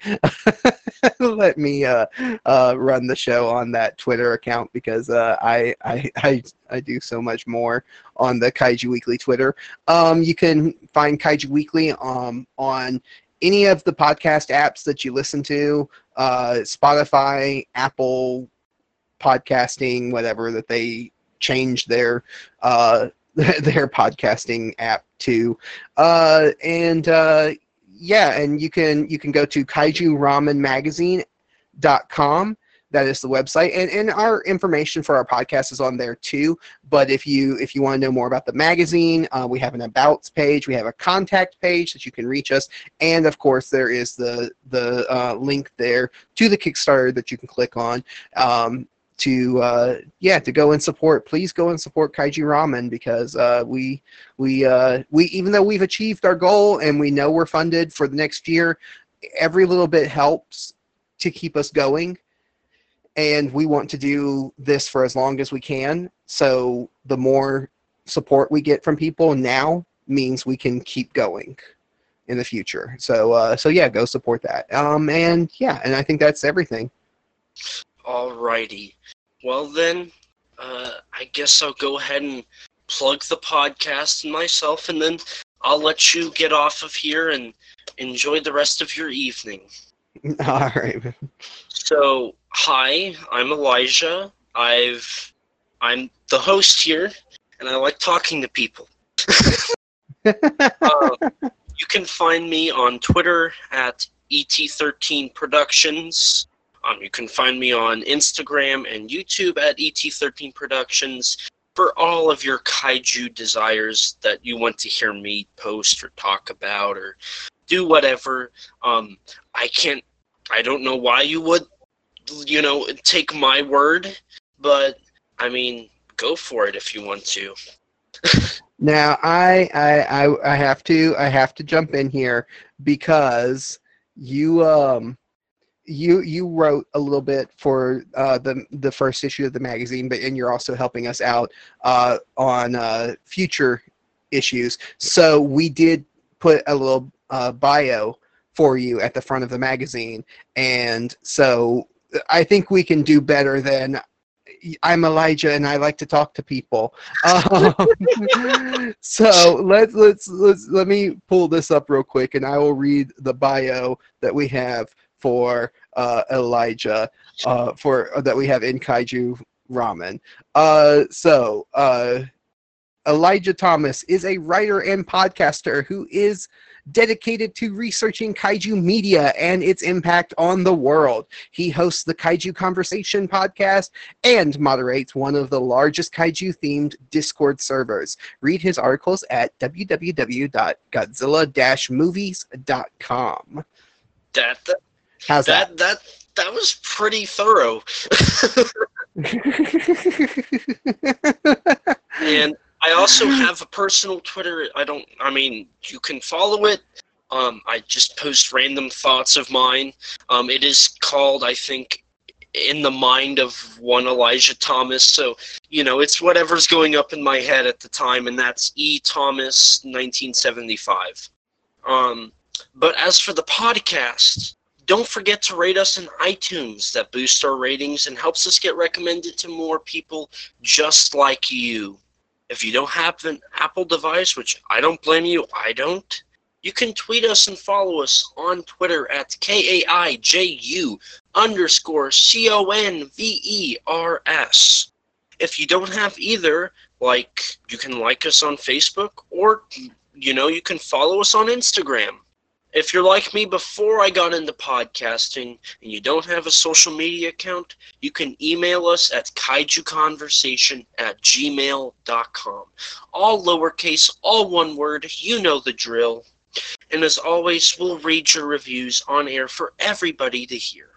let me uh, uh, run the show on that Twitter account because uh, I, I, I I do so much more on the Kaiju Weekly Twitter. Um, you can find Kaiju Weekly um, on any of the podcast apps that you listen to, uh, Spotify, Apple, podcasting, whatever that they change their uh, their podcasting app to, uh, and uh, yeah, and you can you can go to kaijuramenmagazine.com that is the website. And, and our information for our podcast is on there too. But if you if you want to know more about the magazine uh, we have an about page we have a contact page that you can reach us. And of course there is the the uh, link there to the kickstarter that you can click on um, to uh, yeah to go and support. Please go and support kaiju ramen because uh, we we uh, we even though we've achieved our goal and we know we're funded for the next year every little bit helps to keep us going and we want to do this for as long as we can. So the more support we get from people now means we can keep going in the future. So uh, so yeah go support that. Um and yeah and i think that's everything. Alrighty. Well then, uh, I guess I'll go ahead and plug the podcast and myself, and then I'll let you get off of here and enjoy the rest of your evening. all right So, hi, I'm Elijah. I've I'm the host here, and I like talking to people. Uh, you can find me on Twitter at ET13 Productions. Um, you can find me on Instagram and YouTube at ET13 Productions for all of your kaiju desires that you want to hear me post or talk about or do whatever. Um, I can't, I don't know why you would, you know, take my word, but I mean, go for it if you want to. Now I, I I I have to I have to jump in here because you um you you wrote a little bit for uh, the the first issue of the magazine, but and you're also helping us out uh, on uh, future issues. So we did put a little uh, bio for you at the front of the magazine, and so I think we can do better than I'm Elijah and I like to talk to people. Um, so let's let's let's let me pull this up real quick, and I will read the bio that we have for uh, Elijah uh, for that we have in Kaiju Ramen. Uh, so uh, Elijah Thomas is a writer and podcaster who is dedicated to researching kaiju media and its impact on the world. He hosts the Kaiju Conversation podcast and moderates one of the largest kaiju themed Discord servers. Read his articles at www.godzilla-movies.com. That that How's that? that that, that was pretty thorough. and I also have a personal Twitter. I don't. I mean, you can follow it. Um, I just post random thoughts of mine. Um, it is called, I think, in the mind of one Elijah Thomas. So you know, it's whatever's going up in my head at the time, and that's E Thomas, 1975. Um, but as for the podcast, don't forget to rate us in iTunes. That boosts our ratings and helps us get recommended to more people just like you. If you don't have an Apple device, which I don't blame you, I don't, you can tweet us and follow us on Twitter at K-A-I-J-U underscore C-O-N-V-E-R-S. If you don't have either, like, you can like us on Facebook or, you know, you can follow us on Instagram. If you're like me before I got into podcasting and you don't have a social media account, you can email us at kaijuconversation at gmail.com. All lowercase, all one word, you know the drill. And as always, we'll read your reviews on air for everybody to hear.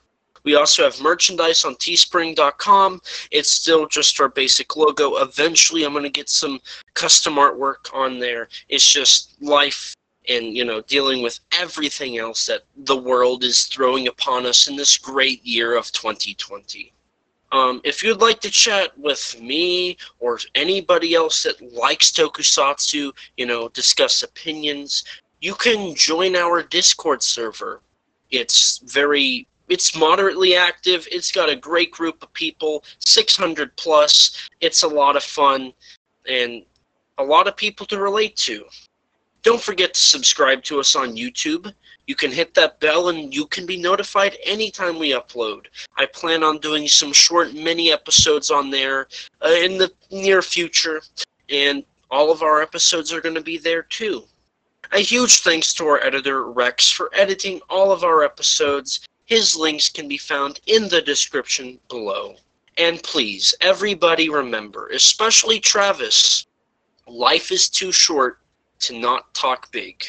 We also have merchandise on teespring.com. It's still just our basic logo. Eventually, I'm going to get some custom artwork on there. It's just life and you know dealing with everything else that the world is throwing upon us in this great year of 2020 um, if you'd like to chat with me or anybody else that likes tokusatsu you know discuss opinions you can join our discord server. It's very it's moderately active. It's got a great group of people 600 plus. It's a lot of fun and a lot of people to relate to don't forget to subscribe to us on YouTube. You can hit that bell and you can be notified anytime we upload. I plan on doing some short mini episodes on there uh, in the near future, and all of our episodes are going to be there too. A huge thanks to our editor, Rex, for editing all of our episodes. His links can be found in the description below. And please, everybody remember, especially Travis, life is too short to not talk big.